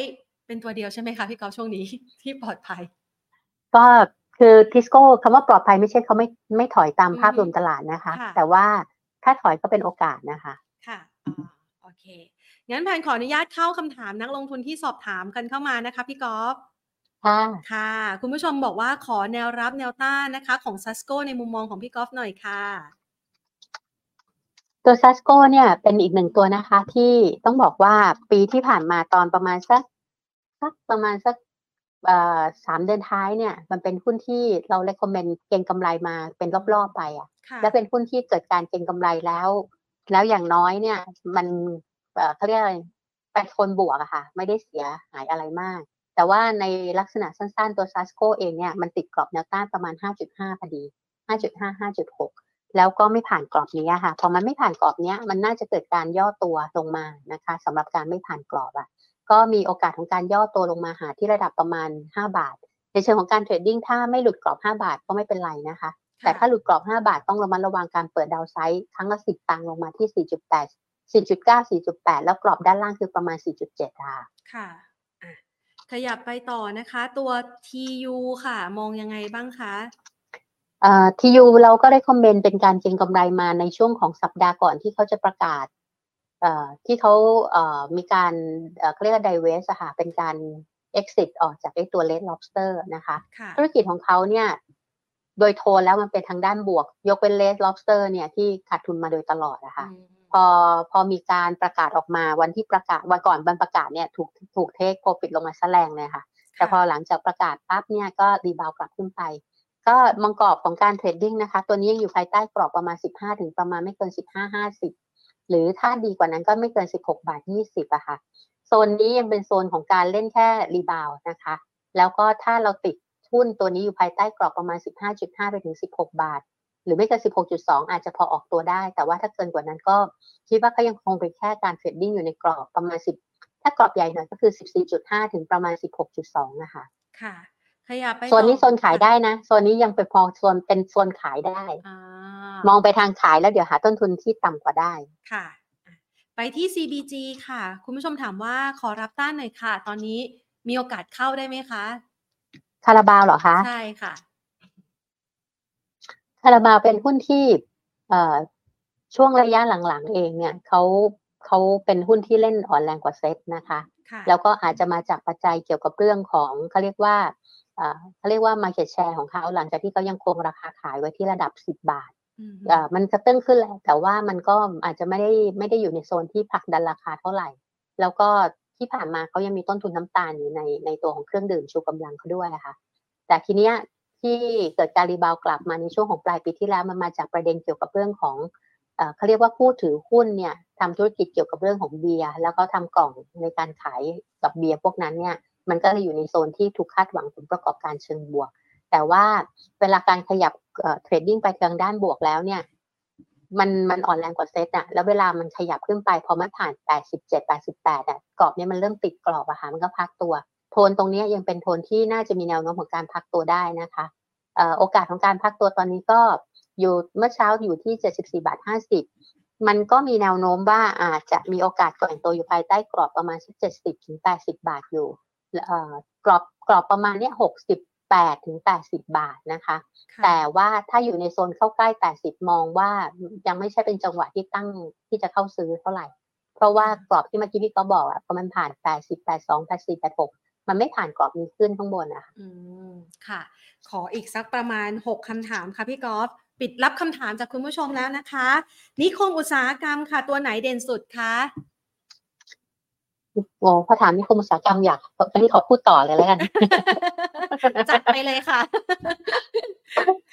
เป็นตัวเดียวใช่ไหมคะพี่กอล์ฟช่วงนี้ที่ปลอดภัย ก็คือทิสโก้คำว่าปลอดภัยไม่ใช่เขาไม่ไม่ถอยตามภาพรวมตลาดนะคะ แต่ว่า ถ้าถอยก็เป็นโอกาสนะคะ ค่ะโอเค งั้นแพนขออนุญาตเข้าคำถามนักลงทุนที่สอบถามกันเข้ามานะคะพี่กอล์ฟค่ะค่ะ คุณผู้ชมบอกว่าขอแนวรับแนวต้านนะคะ ของซัสโกในมุมมองของพี่กอล์ฟหน่อยค่ะ ตัวซัสโกเนี่ยเป็นอีกหนึ่งตัวนะคะ ที่ต้องบอกว่าปีที่ผ่านมาตอนประมาณสักสักประมาณสัก สามเดือนท้ายเนี่ยมันเป็นหุ้นที่เราเลคคอมเมนต์เก็งกำไรมาเป็นรอบๆไปอะและเป็นหุ้นที่เกิดการเก็งกำไรแล้ว แล้วอย่างน้อยเนี่ย มันเขาเรียกอะไรแปดคนบวกอะค่ะ ไม่ได้เสียหายอะไรมาก แต่ว่าในลักษณะสั้นๆตัวซัสโกเองเนี่ยมันติดกรอบแนวต้านประมาณ 5.5พอดี 5.5 5.6 แล้วก็ไม่ผ่านกรอบนี้ค่ะพอมันไม่ผ่านกรอบนี้มันน่าจะเกิดการย่อตัวลงมานะคะสำหรับการไม่ผ่านกรอบอะ ก็มีโอกาสของการย่อตัวลงมาหาที่ระดับประมาณ 5 บาท ในเชิงของการเทรดดิ้งถ้าไม่หลุดกรอบ 5 บาทก็ไม่เป็นไรนะคะ แต่ถ้าหลุดกรอบ 5 บาทต้องระมัดระวังการเปิดดาวไซด์ครั้งละ 10 ตังค์ลงมาที่ 4.8 4.9 4.8 แล้วกรอบด้านล่างคือประมาณ 4.7 ค่ะ ค่ะ ขยับไปต่อนะคะ ตัว TU ค่ะ มองยังไงบ้างคะเอ่อ TU เราก็ได้คอมเมนต์เป็นการเก็งกำไรมาในช่วงของสัปดาห์ก่อนที่เขาจะประกาศ ที่เขาเมีการเขาเรียกว่า divest อะค่ะเป็นการ exit ออกจากไอ้ตัว red lobster นะคะ ธุรกิจของเขาเนี่ยโดยโทนแล้วมันเป็นทางด้านบวก ยกเป็น red lobster เนี่ยที่ขาดทุนมาโดยตลอดนะคะพอพอมีการประกาศออกมาวันที่ประกาศวันก่อนวันประกาศเนี่ยถูกถูก take profit ลงมาแสลงเลยค่ะ แต่พอหลังจากประกาศปั๊บเนี่ยก็ rebound กลับขึ้นไป ก็มันกรอบของการ trading นะคะ ตัวนี้ยังอยู่ภายใต้กรอบประมาณ 15 ถึงประมาณไม่เกิน 15 50 หรือถ้าดีกว่านั้นก็ไม่เกิน 16 บาท 20อะค่ะ โซนนี้ยังเป็นโซนของการเล่นแค่ rebound นะคะ แล้วก็ถ้าเราติดหุ้นตัวนี้อยู่ภายใต้กรอบประมาณ 15.5 ไปถึง 16 บาท หรือไม่เกิน 16.2 อาจจะพอออกตัวได้ แต่ว่าถ้าเกินกว่านั้นก็คิดว่าก็ยังคงเป็นแค่การเทรดดิ้งอยู่ในกรอบประมาณ 10 ถ้ากรอบใหญ่หน่อยก็คือ 14.5 ถึงประมาณ 16.2 นะคะ ค่ะ ขยับไปโซนนี้โซนขายได้นะโซนนี้ยังเป็นพอโซนเป็นโซนขายได้อ่ามองไปทางขายแล้วเดี๋ยวหาต้นทุนที่ต่ำกว่าได้ค่ะอะ ไปที่ CBG ค่ะ คุณผู้ชมถามว่าขอรับต้านหน่อยค่ะ ตอนนี้มีโอกาสเข้าได้ไหมคะคาราบาวเหรอคะใช่ค่ะคาราบาวเป็นหุ้นที่เอ่อช่วงระยะหลังๆ เองเนี่ยเขาเขาเป็นหุ้นที่เล่นอ่อนแรงกว่าเซ็ตนะคะค่ะแล้วก็อาจจะมาจากปัจจัยเกี่ยวกับเรื่องของเขาเรียกว่า เอ่อเขาเรียกว่า market share ของเขาหลังจากที่เขายังคงราคาขายไว้ที่ระดับ 10 บาทอืมเอ่อมันกระเตื้องขึ้นแหละแต่ว่ามันก็อาจจะไม่ได้ไม่ได้อยู่ในโซนที่ผลักดันราคาเท่าไหร่ แล้วก็ที่ผ่านมาเขายังมีต้นทุนน้ำตาลอยู่ในในตัวของเครื่องดื่มชูกำลังเขาด้วยอะค่ะแต่ทีเนี้ยที่เกิดการ rebound กลับมาในช่วงของปลายปีที่แล้วมันมาจากประเด็นเกี่ยวกับเรื่องของเอ่อเขาเรียกว่าผู้ถือหุ้นเนี่ยทำธุรกิจเกี่ยวกับเรื่องของเบียร์แล้วก็ทำกล่องในการขายกับเบียร์พวกนั้นเนี่ย มันก็เลยอยู่ในโซนที่ถูกคาดหวังผลประกอบการเชิงบวก แต่ว่าเวลาการขยับ trading ไปทางด้านบวกแล้วเนี่ย มันมันอ่อนแรงกว่าเซตอะแล้วเวลามันขยับขึ้นไปพอมันผ่าน 87 88อะกรอบเนี้ยมันเริ่มติดกรอบอะค่ะมันก็พักตัว โทนตรงนี้ยังเป็นโทนที่น่าจะมีแนวโน้มของการพักตัวได้นะคะโอกาสของการพักตัวตอนนี้ก็อยู่เมื่อเช้าอยู่ที่ 74 บาท 50 มันก็มีแนวโน้มว่าอาจจะมีโอกาสก่อนตัวอยู่ภายใต้กรอบประมาณ 70ถึง80 บาทอยู่ กรอบกรอบประมาณเนี้ย68ถึง80บาทนะคะค่ะแต่ว่าถ้าอยู่ในโซนเข้าใกล้80มองว่ายังไม่ใช่เป็นจังหวะที่ตั้งที่จะเข้าซื้อเท่าไหร่ เพราะว่ากรอบที่เมื่อกี้พี่ก็บอกอะพอมันผ่าน80 82 84 86มันไม่ผ่านกรอบนี้ขึ้นข้างบนอะค่ะอืมค่ะ ขออีกสักประมาณ6คำถามค่ะพี่กอล์ฟปิดรับคำถามจากคุณผู้ชมแล้วนะคะ นิคมอุตสาหกรรมค่ะตัวไหนเด่นสุดคะ โอ้พอถามนิคมอุตสาหกรรมอยากอันนี้ขอพูดต่อเลยแล้วกัน จัดไปเลยค่ะ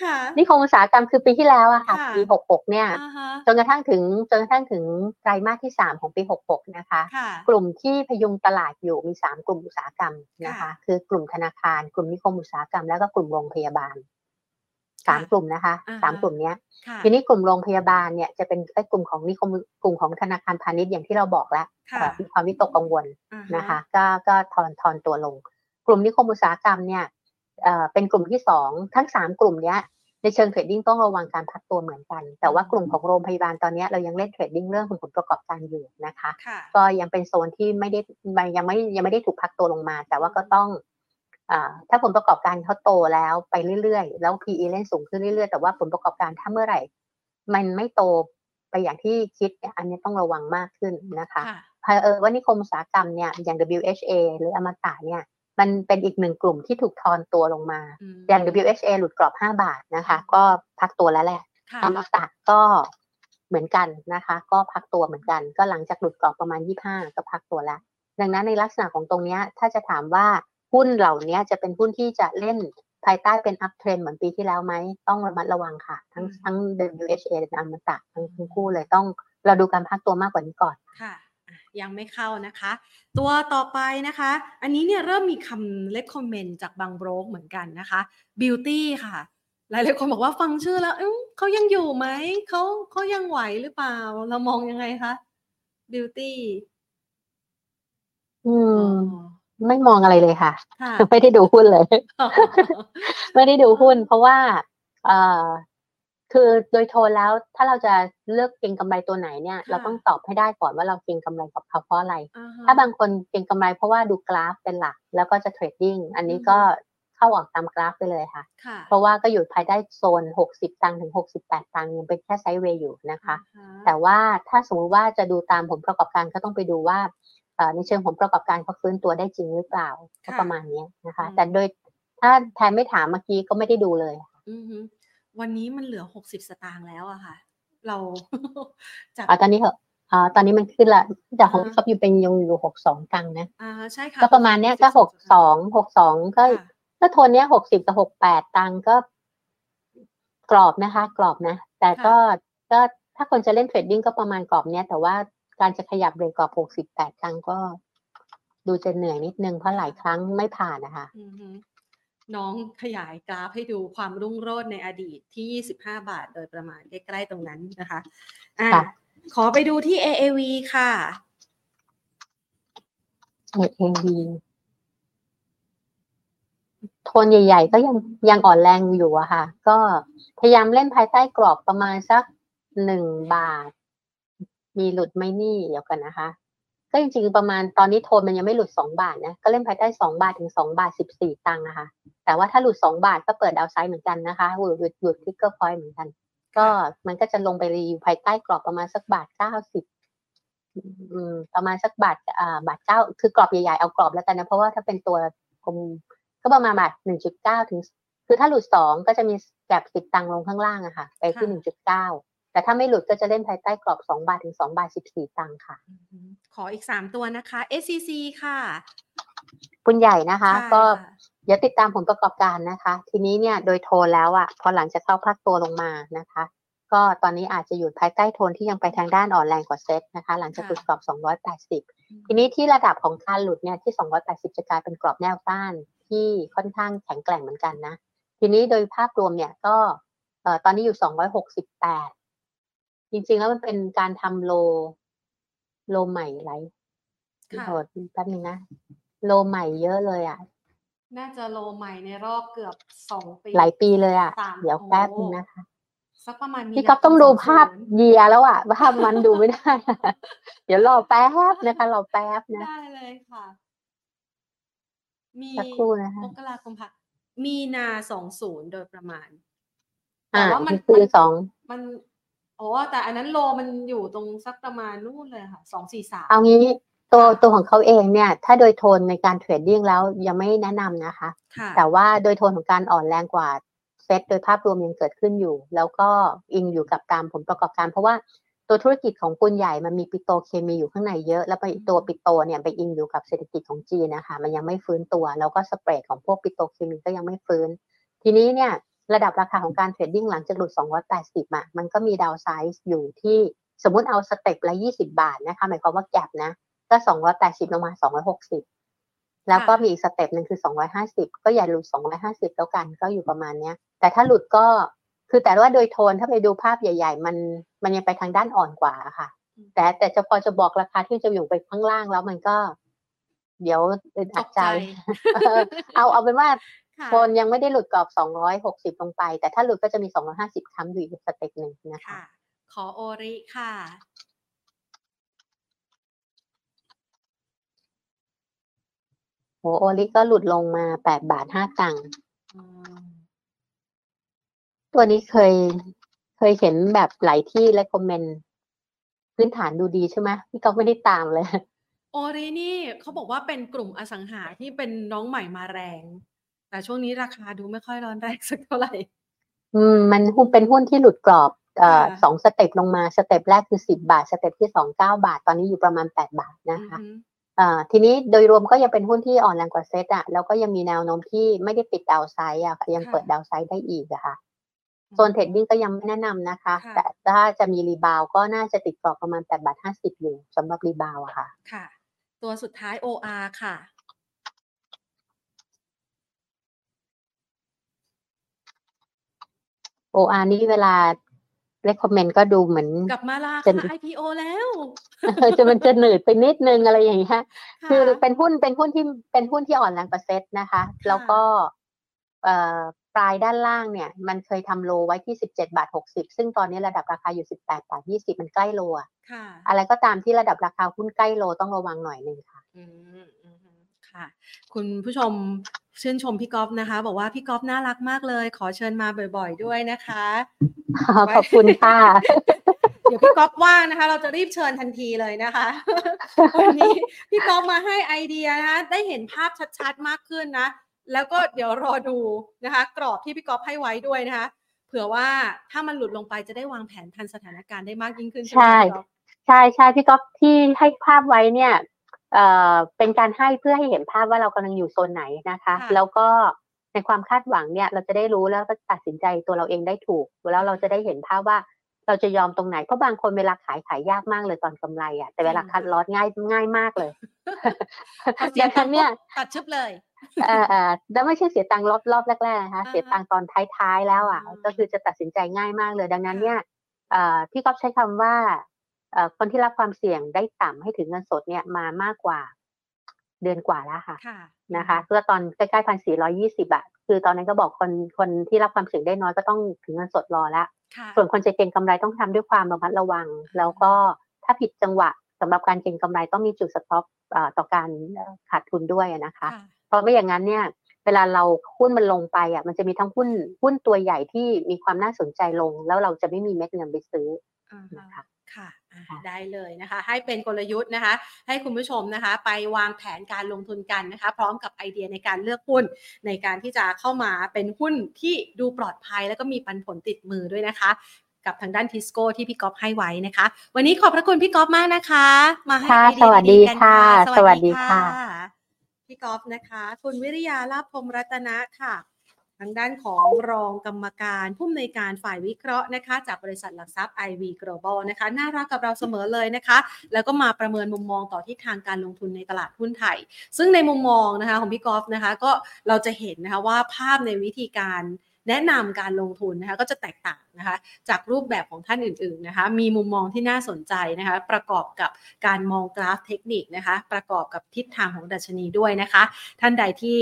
ค่ะ นิคมอุตสาหกรรมคือปีที่แล้วอะค่ะค่ะปี66เนี่ยอ่าฮะจนกระทั่งถึงจนกระทั่งถึงไตรมาสที่3ของปี66นะคะค่ะกลุ่มที่พยุงตลาดอยู่มี3กลุ่มอุตสาหกรรมนะคะค่ะคือกลุ่มธนาคาร กลุ่มนิคมอุตสาหกรรม แล้วก็กลุ่มโรงพยาบาล สามค่ะกลุ่มนะคะอ่าฮะสามกลุ่มเนี้ยค่ะทีนี้กลุ่มโรงพยาบาลเนี่ยจะเป็นไอ้กลุ่มของนิคมกลุ่มของธนาคารพาณิชย์อย่างที่เราบอกแล้วค่ะเอ่อมีความวิตกกังวลอ่าฮนะคะ ก็ก็ทอนทอนตัวลง กลุ่มนิคมอุตสาหกรรมเนี่ยเอ่อเป็นกลุ่มที่สองทั้งสามกลุ่มเนี้ยในเชิง trading ต้องระวังการพักตัวเหมือนกัน แต่ว่ากลุ่มของโรงพยาบาลตอนเนี้ยเรายังเล่น trading เรื่องของผลประกอบการอยู่นะคะค่ะก็ยังเป็นโซนที่ไม่ได้มันยังไม่ยังไม่ได้ถูกพักตัวลงมา แต่ว่าก็ต้องอา ถ้าผลประกอบการเขาโตแล้วไปเรื่อยๆ แล้ว PE เล่นสูงขึ้นเรื่อยๆ แต่ว่าผลประกอบการถ้าเมื่อไหร่ มันไม่โตไปอย่างที่คิดเนี่ยอันนี้ต้องระวังมากขึ้นนะคะค่ะเผอิญว่านิคมอุตสาหกรรมเนี่ยอย่าง WHA หรืออมตะเนี่ยมันเป็นอีกหนึ่งกลุ่มที่ถูกทอนตัวลงมาอืมอย่าง WHA หลุดกรอบ 5 บาทนะคะ ก็พักตัวแล้วแหละค่ะอมตะก็เหมือนกันนะคะ ก็พักตัวเหมือนกัน ก็หลังจากหลุดกรอบประมาณ 25 ก็พักตัวแล้ว ดังนั้นในลักษณะของตรงเนี้ยถ้าจะถามว่า หุ้นเหล่านี้จะเป็นหุ้นที่จะเล่นภายใต้เป็น uptrend เหมือนปีที่แล้วไหม ต้องระมัดระวังค่ะ ทั้งทั้ง WHA และอมตะทั้งทั้งคู่เลยต้องเราดูการพักตัวมากกว่านี้ก่อนค่ะอะยังไม่เข้านะคะ ตัวต่อไปนะคะ อันนี้เนี่ยเริ่มมีคำเล c คอมเมนต์จากบางโบรกเหมือนกันนะคะ Beauty ค่ะ หลายๆคนบอกว่าฟังชื่อแล้วเอ้ยเขายังอยู่ไหมเขาเขายังไหวหรือเปล่า เรามองยังไงคะ Beauty อือ๋มอ ไม่มองอะไรเลยค่ะค่ะ ไม่ได้ดูหุ้นเลย ไม่ได้ดูหุ้น เพราะว่าเอ่อคือโดยโทนแล้วถ้าเราจะเลือกเก็งกำไรตัวไหนเนี่ยค่ะเราต้องตอบให้ได้ก่อนว่าเราเก็งกำไรกับเขาเพราะอะไรอ่ฮะถ้าบางคนเก็งกำไรเพราะว่าดูกราฟเป็นหลัก แล้วก็จะ trading อันนี้อืมก็เข้าออกตามกราฟไปเลยค่ะค่ะ เพราะว่าก็อยู่ภายใต้โซน 60 ตังค์ถึง 68 ตังค์ยังเป็นแค่ sideway อยู่นะคะอ่าฮะแต่ว่าถ้าสมมติว่าจะดูตามผลประกอบการก็ต้องไปดูว่าเอ่อ ในเชิงผลประกอบการเขาฟื้นตัวได้จริงหรือเปล่าก็ประมาณเนี้ยนะคะอืมแต่โดยถ้าแทนไม่ถามเมื่อกี้ก็ไม่ได้ดูเลยอือฮึวันนี้มันเหลือหกสิบสตางค์แล้วอะค่ะ เราจากอ่าตอนนี้เหอะอ่าตอนนี้มันขึ้นละจากของอ่าพี่ครับอยู่เป็นยังอยู่62ตังค์นะอ่าใช่ค่ะก็ประมาณเนี้ยก็62 62ก็ค่ะก็โทนเนี้ย60กับ68ตังค์ก็กรอบนะคะ กรอบนะ แต่ก็ก็ถ้าคนจะเล่นเทรดดิ้งก็ประมาณกรอบเนี้ยแต่ว่า การจะขยับเลยกรอบ68ตังค์ก็ ดูจะเหนื่อยนิดนึงเพราะหลายครั้งไม่ผ่านนะคะน้องขยายกราฟให้ดูความรุ่งโรจน์ในอดีตที่ 25 บาทโดยประมาณใกล้ๆตรงนั้นนะคะอะขอไปดูที่ AAV ค่ะ AAV โทนใหญ่ ๆ ก็ยังยังอ่อนแรงอยู่อะค่ะ ก็พยายามเล่นภายใต้กรอบประมาณสักหนึ่งบาท มีหลุดไหมนี่เดี๋ยวกันนะคะ ก็จริงๆประมาณตอนนี้โทนมันยังไม่หลุดสองบาทนะก็เล่นภายใต้สองบาทถึงสองบาทสิบสี่ตังค์นะคะ แต่ว่าถ้าหลุดสองบาทก็เปิด downside เหมือนกันนะคะหลุดหลุดหลุด trigger point เหมือนกัน ก็มันก็จะลงไปรีวิวภายใต้กรอบประมาณสักบาทเก้าสิบประมาณสักบาทอ่าบาทเก้าคือกรอบใหญ่ๆเอากรอบแล้วกันนะ เพราะว่าถ้าเป็นตัวกลมก็ประมาณบาทหนึ่งจุดเก้าถึง คือถ้าหลุดสองก็จะมีแกลบสิบตังลงข้างล่างอะค่ะ ไปที่หนึ่งจุดเก้า แต่ถ้าไม่หลุดก็จะเล่นภายใต้กรอบสองบาทถึงสองบาทสิบสี่ตังค่ะ ขออีกสามตัวนะคะ SCC ค่ะปุนใหญ่นะคะ ก็เดี๋ยวติดตามผลประกอบการนะคะ ทีนี้เนี่ยโดยโทนแล้วอะพอหลังจะเข้าพักตัวลงมานะคะ ก็ตอนนี้อาจจะอยู่ภายใต้โทนที่ยังไปทางด้านอ่อนแรงกว่าเซตนะคะ หลังจากหลุดกรอบ 280 ทีนี้ที่ระดับของการหลุดเนี่ยที่ 280 จะกลายเป็นกรอบแนวต้านที่ค่อนข้างแข็งแกร่งเหมือนกันนะ ทีนี้โดยภาพรวมเนี่ยก็เอ่อตอนนี้อยู่ 268 จริงๆแล้วมันเป็นการทำโล โลใหม่ไรโหดแป๊บนึงนะ โลใหม่เยอะเลยอะ น่าจะโลใหม่ในรอบเกือบสองปี หลายปีเลยอะ เดี๋ยวแป๊บนึงนะคะสักประมาณพี่ก๊อฟต้องดูภาพเยียแล้วอะภาพมันดูไม่ได้ เดี๋ยวรอแป๊บนะคะรอแป๊บนะ ได้เลยค่ะ มีสักครู่นะคะมกราคมค่ะ มีนาสองศูนย์โดยประมาณ แต่ว่ามันคือสองมัน โอ้แต่อันนั้นโลมันอยู่ตรงสักประมาณนู่นเลยค่ะสองสี่สามเอางี้ตัวตัวของเขาเองเนี่ย ถ้าโดยโทนในการเทรดดิ้งแล้วยังไม่แนะนำนะคะ แต่ว่าโดยโทนของการอ่อนแรงกว่าเซตโดยภาพรวมยังเกิดขึ้นอยู่ แล้วก็อิงอยู่กับตามผลประกอบการ เพราะว่าตัวธุรกิจของปูนใหญ่มันมีปิโตรเคมีอยู่ข้างในเยอะ แล้วไปตัวปิโตรเนี่ยไปอิงอยู่กับเศรษฐกิจของจีนนะคะ มันยังไม่ฟื้นตัว แล้วก็ spread ของพวกปิโตรเคมีก็ยังไม่ฟื้น ทีนี้เนี่ย ระดับราคาของการ trading หลังจากหลุด 280อะมันก็มี downside อยู่ที่สมมติเอา step ละ 20 บาทนะคะ หมายความว่า gap นะ ก็ 280 ลงมา 260 แล้วก็มีอีก step หนึ่งคือ 250 ก็อย่าหลุด 250 แล้วกันก็อยู่ประมาณเนี้ย แต่ถ้าหลุดก็คือแต่ว่าโดยโทนถ้าไปดูภาพใหญ่ ๆ มันมันยังไปทางด้านอ่อนกว่าค่ะ แต่แต่จะพอจะบอกราคาที่จะอยู่ไปข้างล่างแล้วมันก็ เดี๋ยวอึดอัดใจ เอาเอาเป็นว่า โทนยังไม่ได้หลุดกรอบสองร้อยหกสิบลงไป แต่ถ้าหลุดก็จะมีสองร้อยห้าสิบค้ำอยู่อีก step หนึ่งนะคะ ขอโอริค่ะ โอโอริก็หลุดลงมาแปดบาทห้าตังค์ตัวนี้เคยเคยเห็นแบบหลายที่และ comment พื้นฐานดูดีใช่ไหมพี่ก็ไม่ได้ตามเลย โอรินี่เขาบอกว่าเป็นกลุ่มอสังหาที่เป็นน้องใหม่มาแรง แต่ช่วงนี้ราคาดูไม่ค่อยร้อนแรงสักเท่าไหร่ อืม มันหุ้นเป็นหุ้นที่หลุดกรอบเอ่อสอง step ลงมา step แรกคือสิบบาท step ที่สองเก้าบาท ตอนนี้อยู่ประมาณแปดบาทนะคะอ่าทีนี้โดยรวมก็ยังเป็นหุ้นที่อ่อนแรงกว่าเซตอะแล้วก็ยังมีแนวโน้มที่ไม่ได้ปิด downside อะยังเปิด downside ได้อีกอะค่ะโซน trading ก็ยังไม่แนะนำนะคะ แต่ถ้าจะมี rebound ก็น่าจะติดกรอบประมาณแปดบาทห้าสิบอยู่สำหรับ rebound อะค่ะ ค่ะ ตัวสุดท้าย OR ค่ะ OR นี่เวลา recommend ก็ดูเหมือน กลับมาราคา IPO แล้วจะมันจะหนืดไปนิดนึงอะไรอย่างเงี้ยคือเป็นหุ้นเป็นหุ้นที่เป็นหุ้นที่อ่อนแรงเปอร์เซ็นต์นะคะ แล้วก็เอ่อปลายด้านล่างเนี่ย มันเคยทำโลไว้ที่สิบเจ็ดบาทหกสิบซึ่งตอนนี้ระดับราคาอยู่สิบแปดบาทยี่สิบมันใกล้โลอะอะไรก็ตามที่ระดับราคาหุ้นใกล้โลต้องระวังหน่อยหนึ่งค่ะอืมค่ะ คุณผู้ชม ชื่นชมพี่ก๊อฟนะคะ บอกว่าพี่ก๊อฟน่ารักมากเลย ขอเชิญมาบ่อย ๆ ด้วยนะคะขอบคุณค่ะ เดี๋ยวพี่ก๊อฟว่างนะคะ เราจะรีบเชิญทันทีเลยนะคะวันนี้พี่ก๊อฟมาให้ไอเดียนะคะได้เห็นภาพชัดๆมากขึ้นนะ แล้วก็เดี๋ยวรอดูนะคะ กรอบที่พี่ก๊อฟให้ไว้ด้วยนะคะ เผื่อว่าถ้ามันหลุดลงไปจะได้วางแผนทันสถานการณ์ได้มากยิ่งขึ้นใช่ใช่ใช่พี่ก๊อฟที่ให้ภาพไว้เนี่ย เอ่อเป็นการให้เพื่อให้เห็นภาพว่าเรากำลังอยู่โซนไหนนะคะ แล้วก็ในความคาดหวังเนี่ยเราจะได้รู้แล้วก็ตัดสินใจตัวเราเองได้ถูก แล้วเราจะได้เห็นภาพว่าเราจะยอมตรงไหนเพราะบางคนเวลาขายขายยากมากเลยตอนกำไรอะแต่เวลาคัดลอสง่ายง่ายมากเลยดังนั้นเนี่ยตัดชึบเลยเออแล้วไม่ใช่เสียตังค์รอบรอบแรกๆนะคะเสียตังค์ตอนท้ายๆแล้วอะ ก็คือจะตัดสินใจง่ายมากเลย ดังนั้นเนี่ยพี่ก๊อฟใช้คำว่า คนที่รับความเสี่ยงได้ต่ำให้ถึงเงินสดเนี่ยมามากกว่าเดือนกว่าแล้วค่ะนะคะเพื่อตอนใกล้ๆพันสี่ร้อยี่สิบอะคือตอนนั้นก็บอกคนคนที่รับความเสี่ยงได้น้อยก็ต้องถึงเงินสดรอแล้วส่วนคนจะเก็งกำไรต้องทำด้วยความระมัดระวัง แล้วก็ถ้าผิดจังหวะสำหรับการเก็งกำไรต้องมีจุดสต็อปต่อการขาดทุนด้วยนะคะ เพราะไม่อย่างนั้นเนี่ยเวลาเราหุ้นมันลงไปอะมันจะมีทั้งหุ้นหุ้นตัวใหญ่ที่มีความน่าสนใจลง แล้วเราจะไม่มีเม็ดเงินไปซื้อนะคะค่ะ ได้เลยนะคะ ให้เป็นกลยุทธ์นะคะ ให้คุณผู้ชมนะคะ ไปวางแผนการลงทุนกันนะคะ พร้อมกับไอเดียในการเลือกหุ้น ในการที่จะเข้ามาเป็นหุ้นที่ดูปลอดภัย แล้วก็มีปันผลติดมือด้วยนะคะ กับทางด้านทิสโก้ที่พี่ก๊อฟให้ไว้นะคะ วันนี้ขอบพระคุณพี่ก๊อฟมากนะคะ มาให้ไอเดียดีกันค่ะสวัสดีค่ะพี่ก๊อฟนะคะ คุณวิริยาลาภพมรัตนะค่ะ ทางด้านของรองกรรมการผู้อำนวยการฝ่ายวิเคราะห์นะคะ จากบริษัทหลักทรัพย์ IV Global นะคะ น่ารักกับเราเสมอเลยนะคะ แล้วก็มาประเมินมุมมองต่อทิศทางการลงทุนในตลาดหุ้นไทย ซึ่งในมุมมองนะคะของพี่กอล์ฟนะคะ ก็เราจะเห็นนะคะว่าภาพในวิธีการแนะนำการลงทุนนะคะก็จะแตกต่างนะคะจากรูปแบบของท่านอื่นๆนะคะมีมุมมองที่น่าสนใจนะคะประกอบกับการมองกราฟเทคนิคนะคะประกอบกับทิศทางของดัชนีด้วยนะคะ ท่านใดที่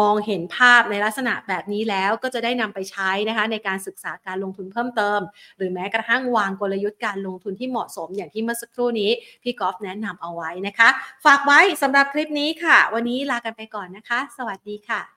มองเห็นภาพในลักษณะแบบนี้แล้วก็จะได้นำไปใช้นะคะในการศึกษาการลงทุนเพิ่มเติม หรือแม้กระทั่งวางกลยุทธ์การลงทุนที่เหมาะสมอย่างที่เมื่อสักครู่นี้ พี่กอล์ฟแนะนำเอาไว้นะคะ ฝากไว้สำหรับคลิปนี้ค่ะ วันนี้ลากันไปก่อนนะคะ สวัสดีค่ะ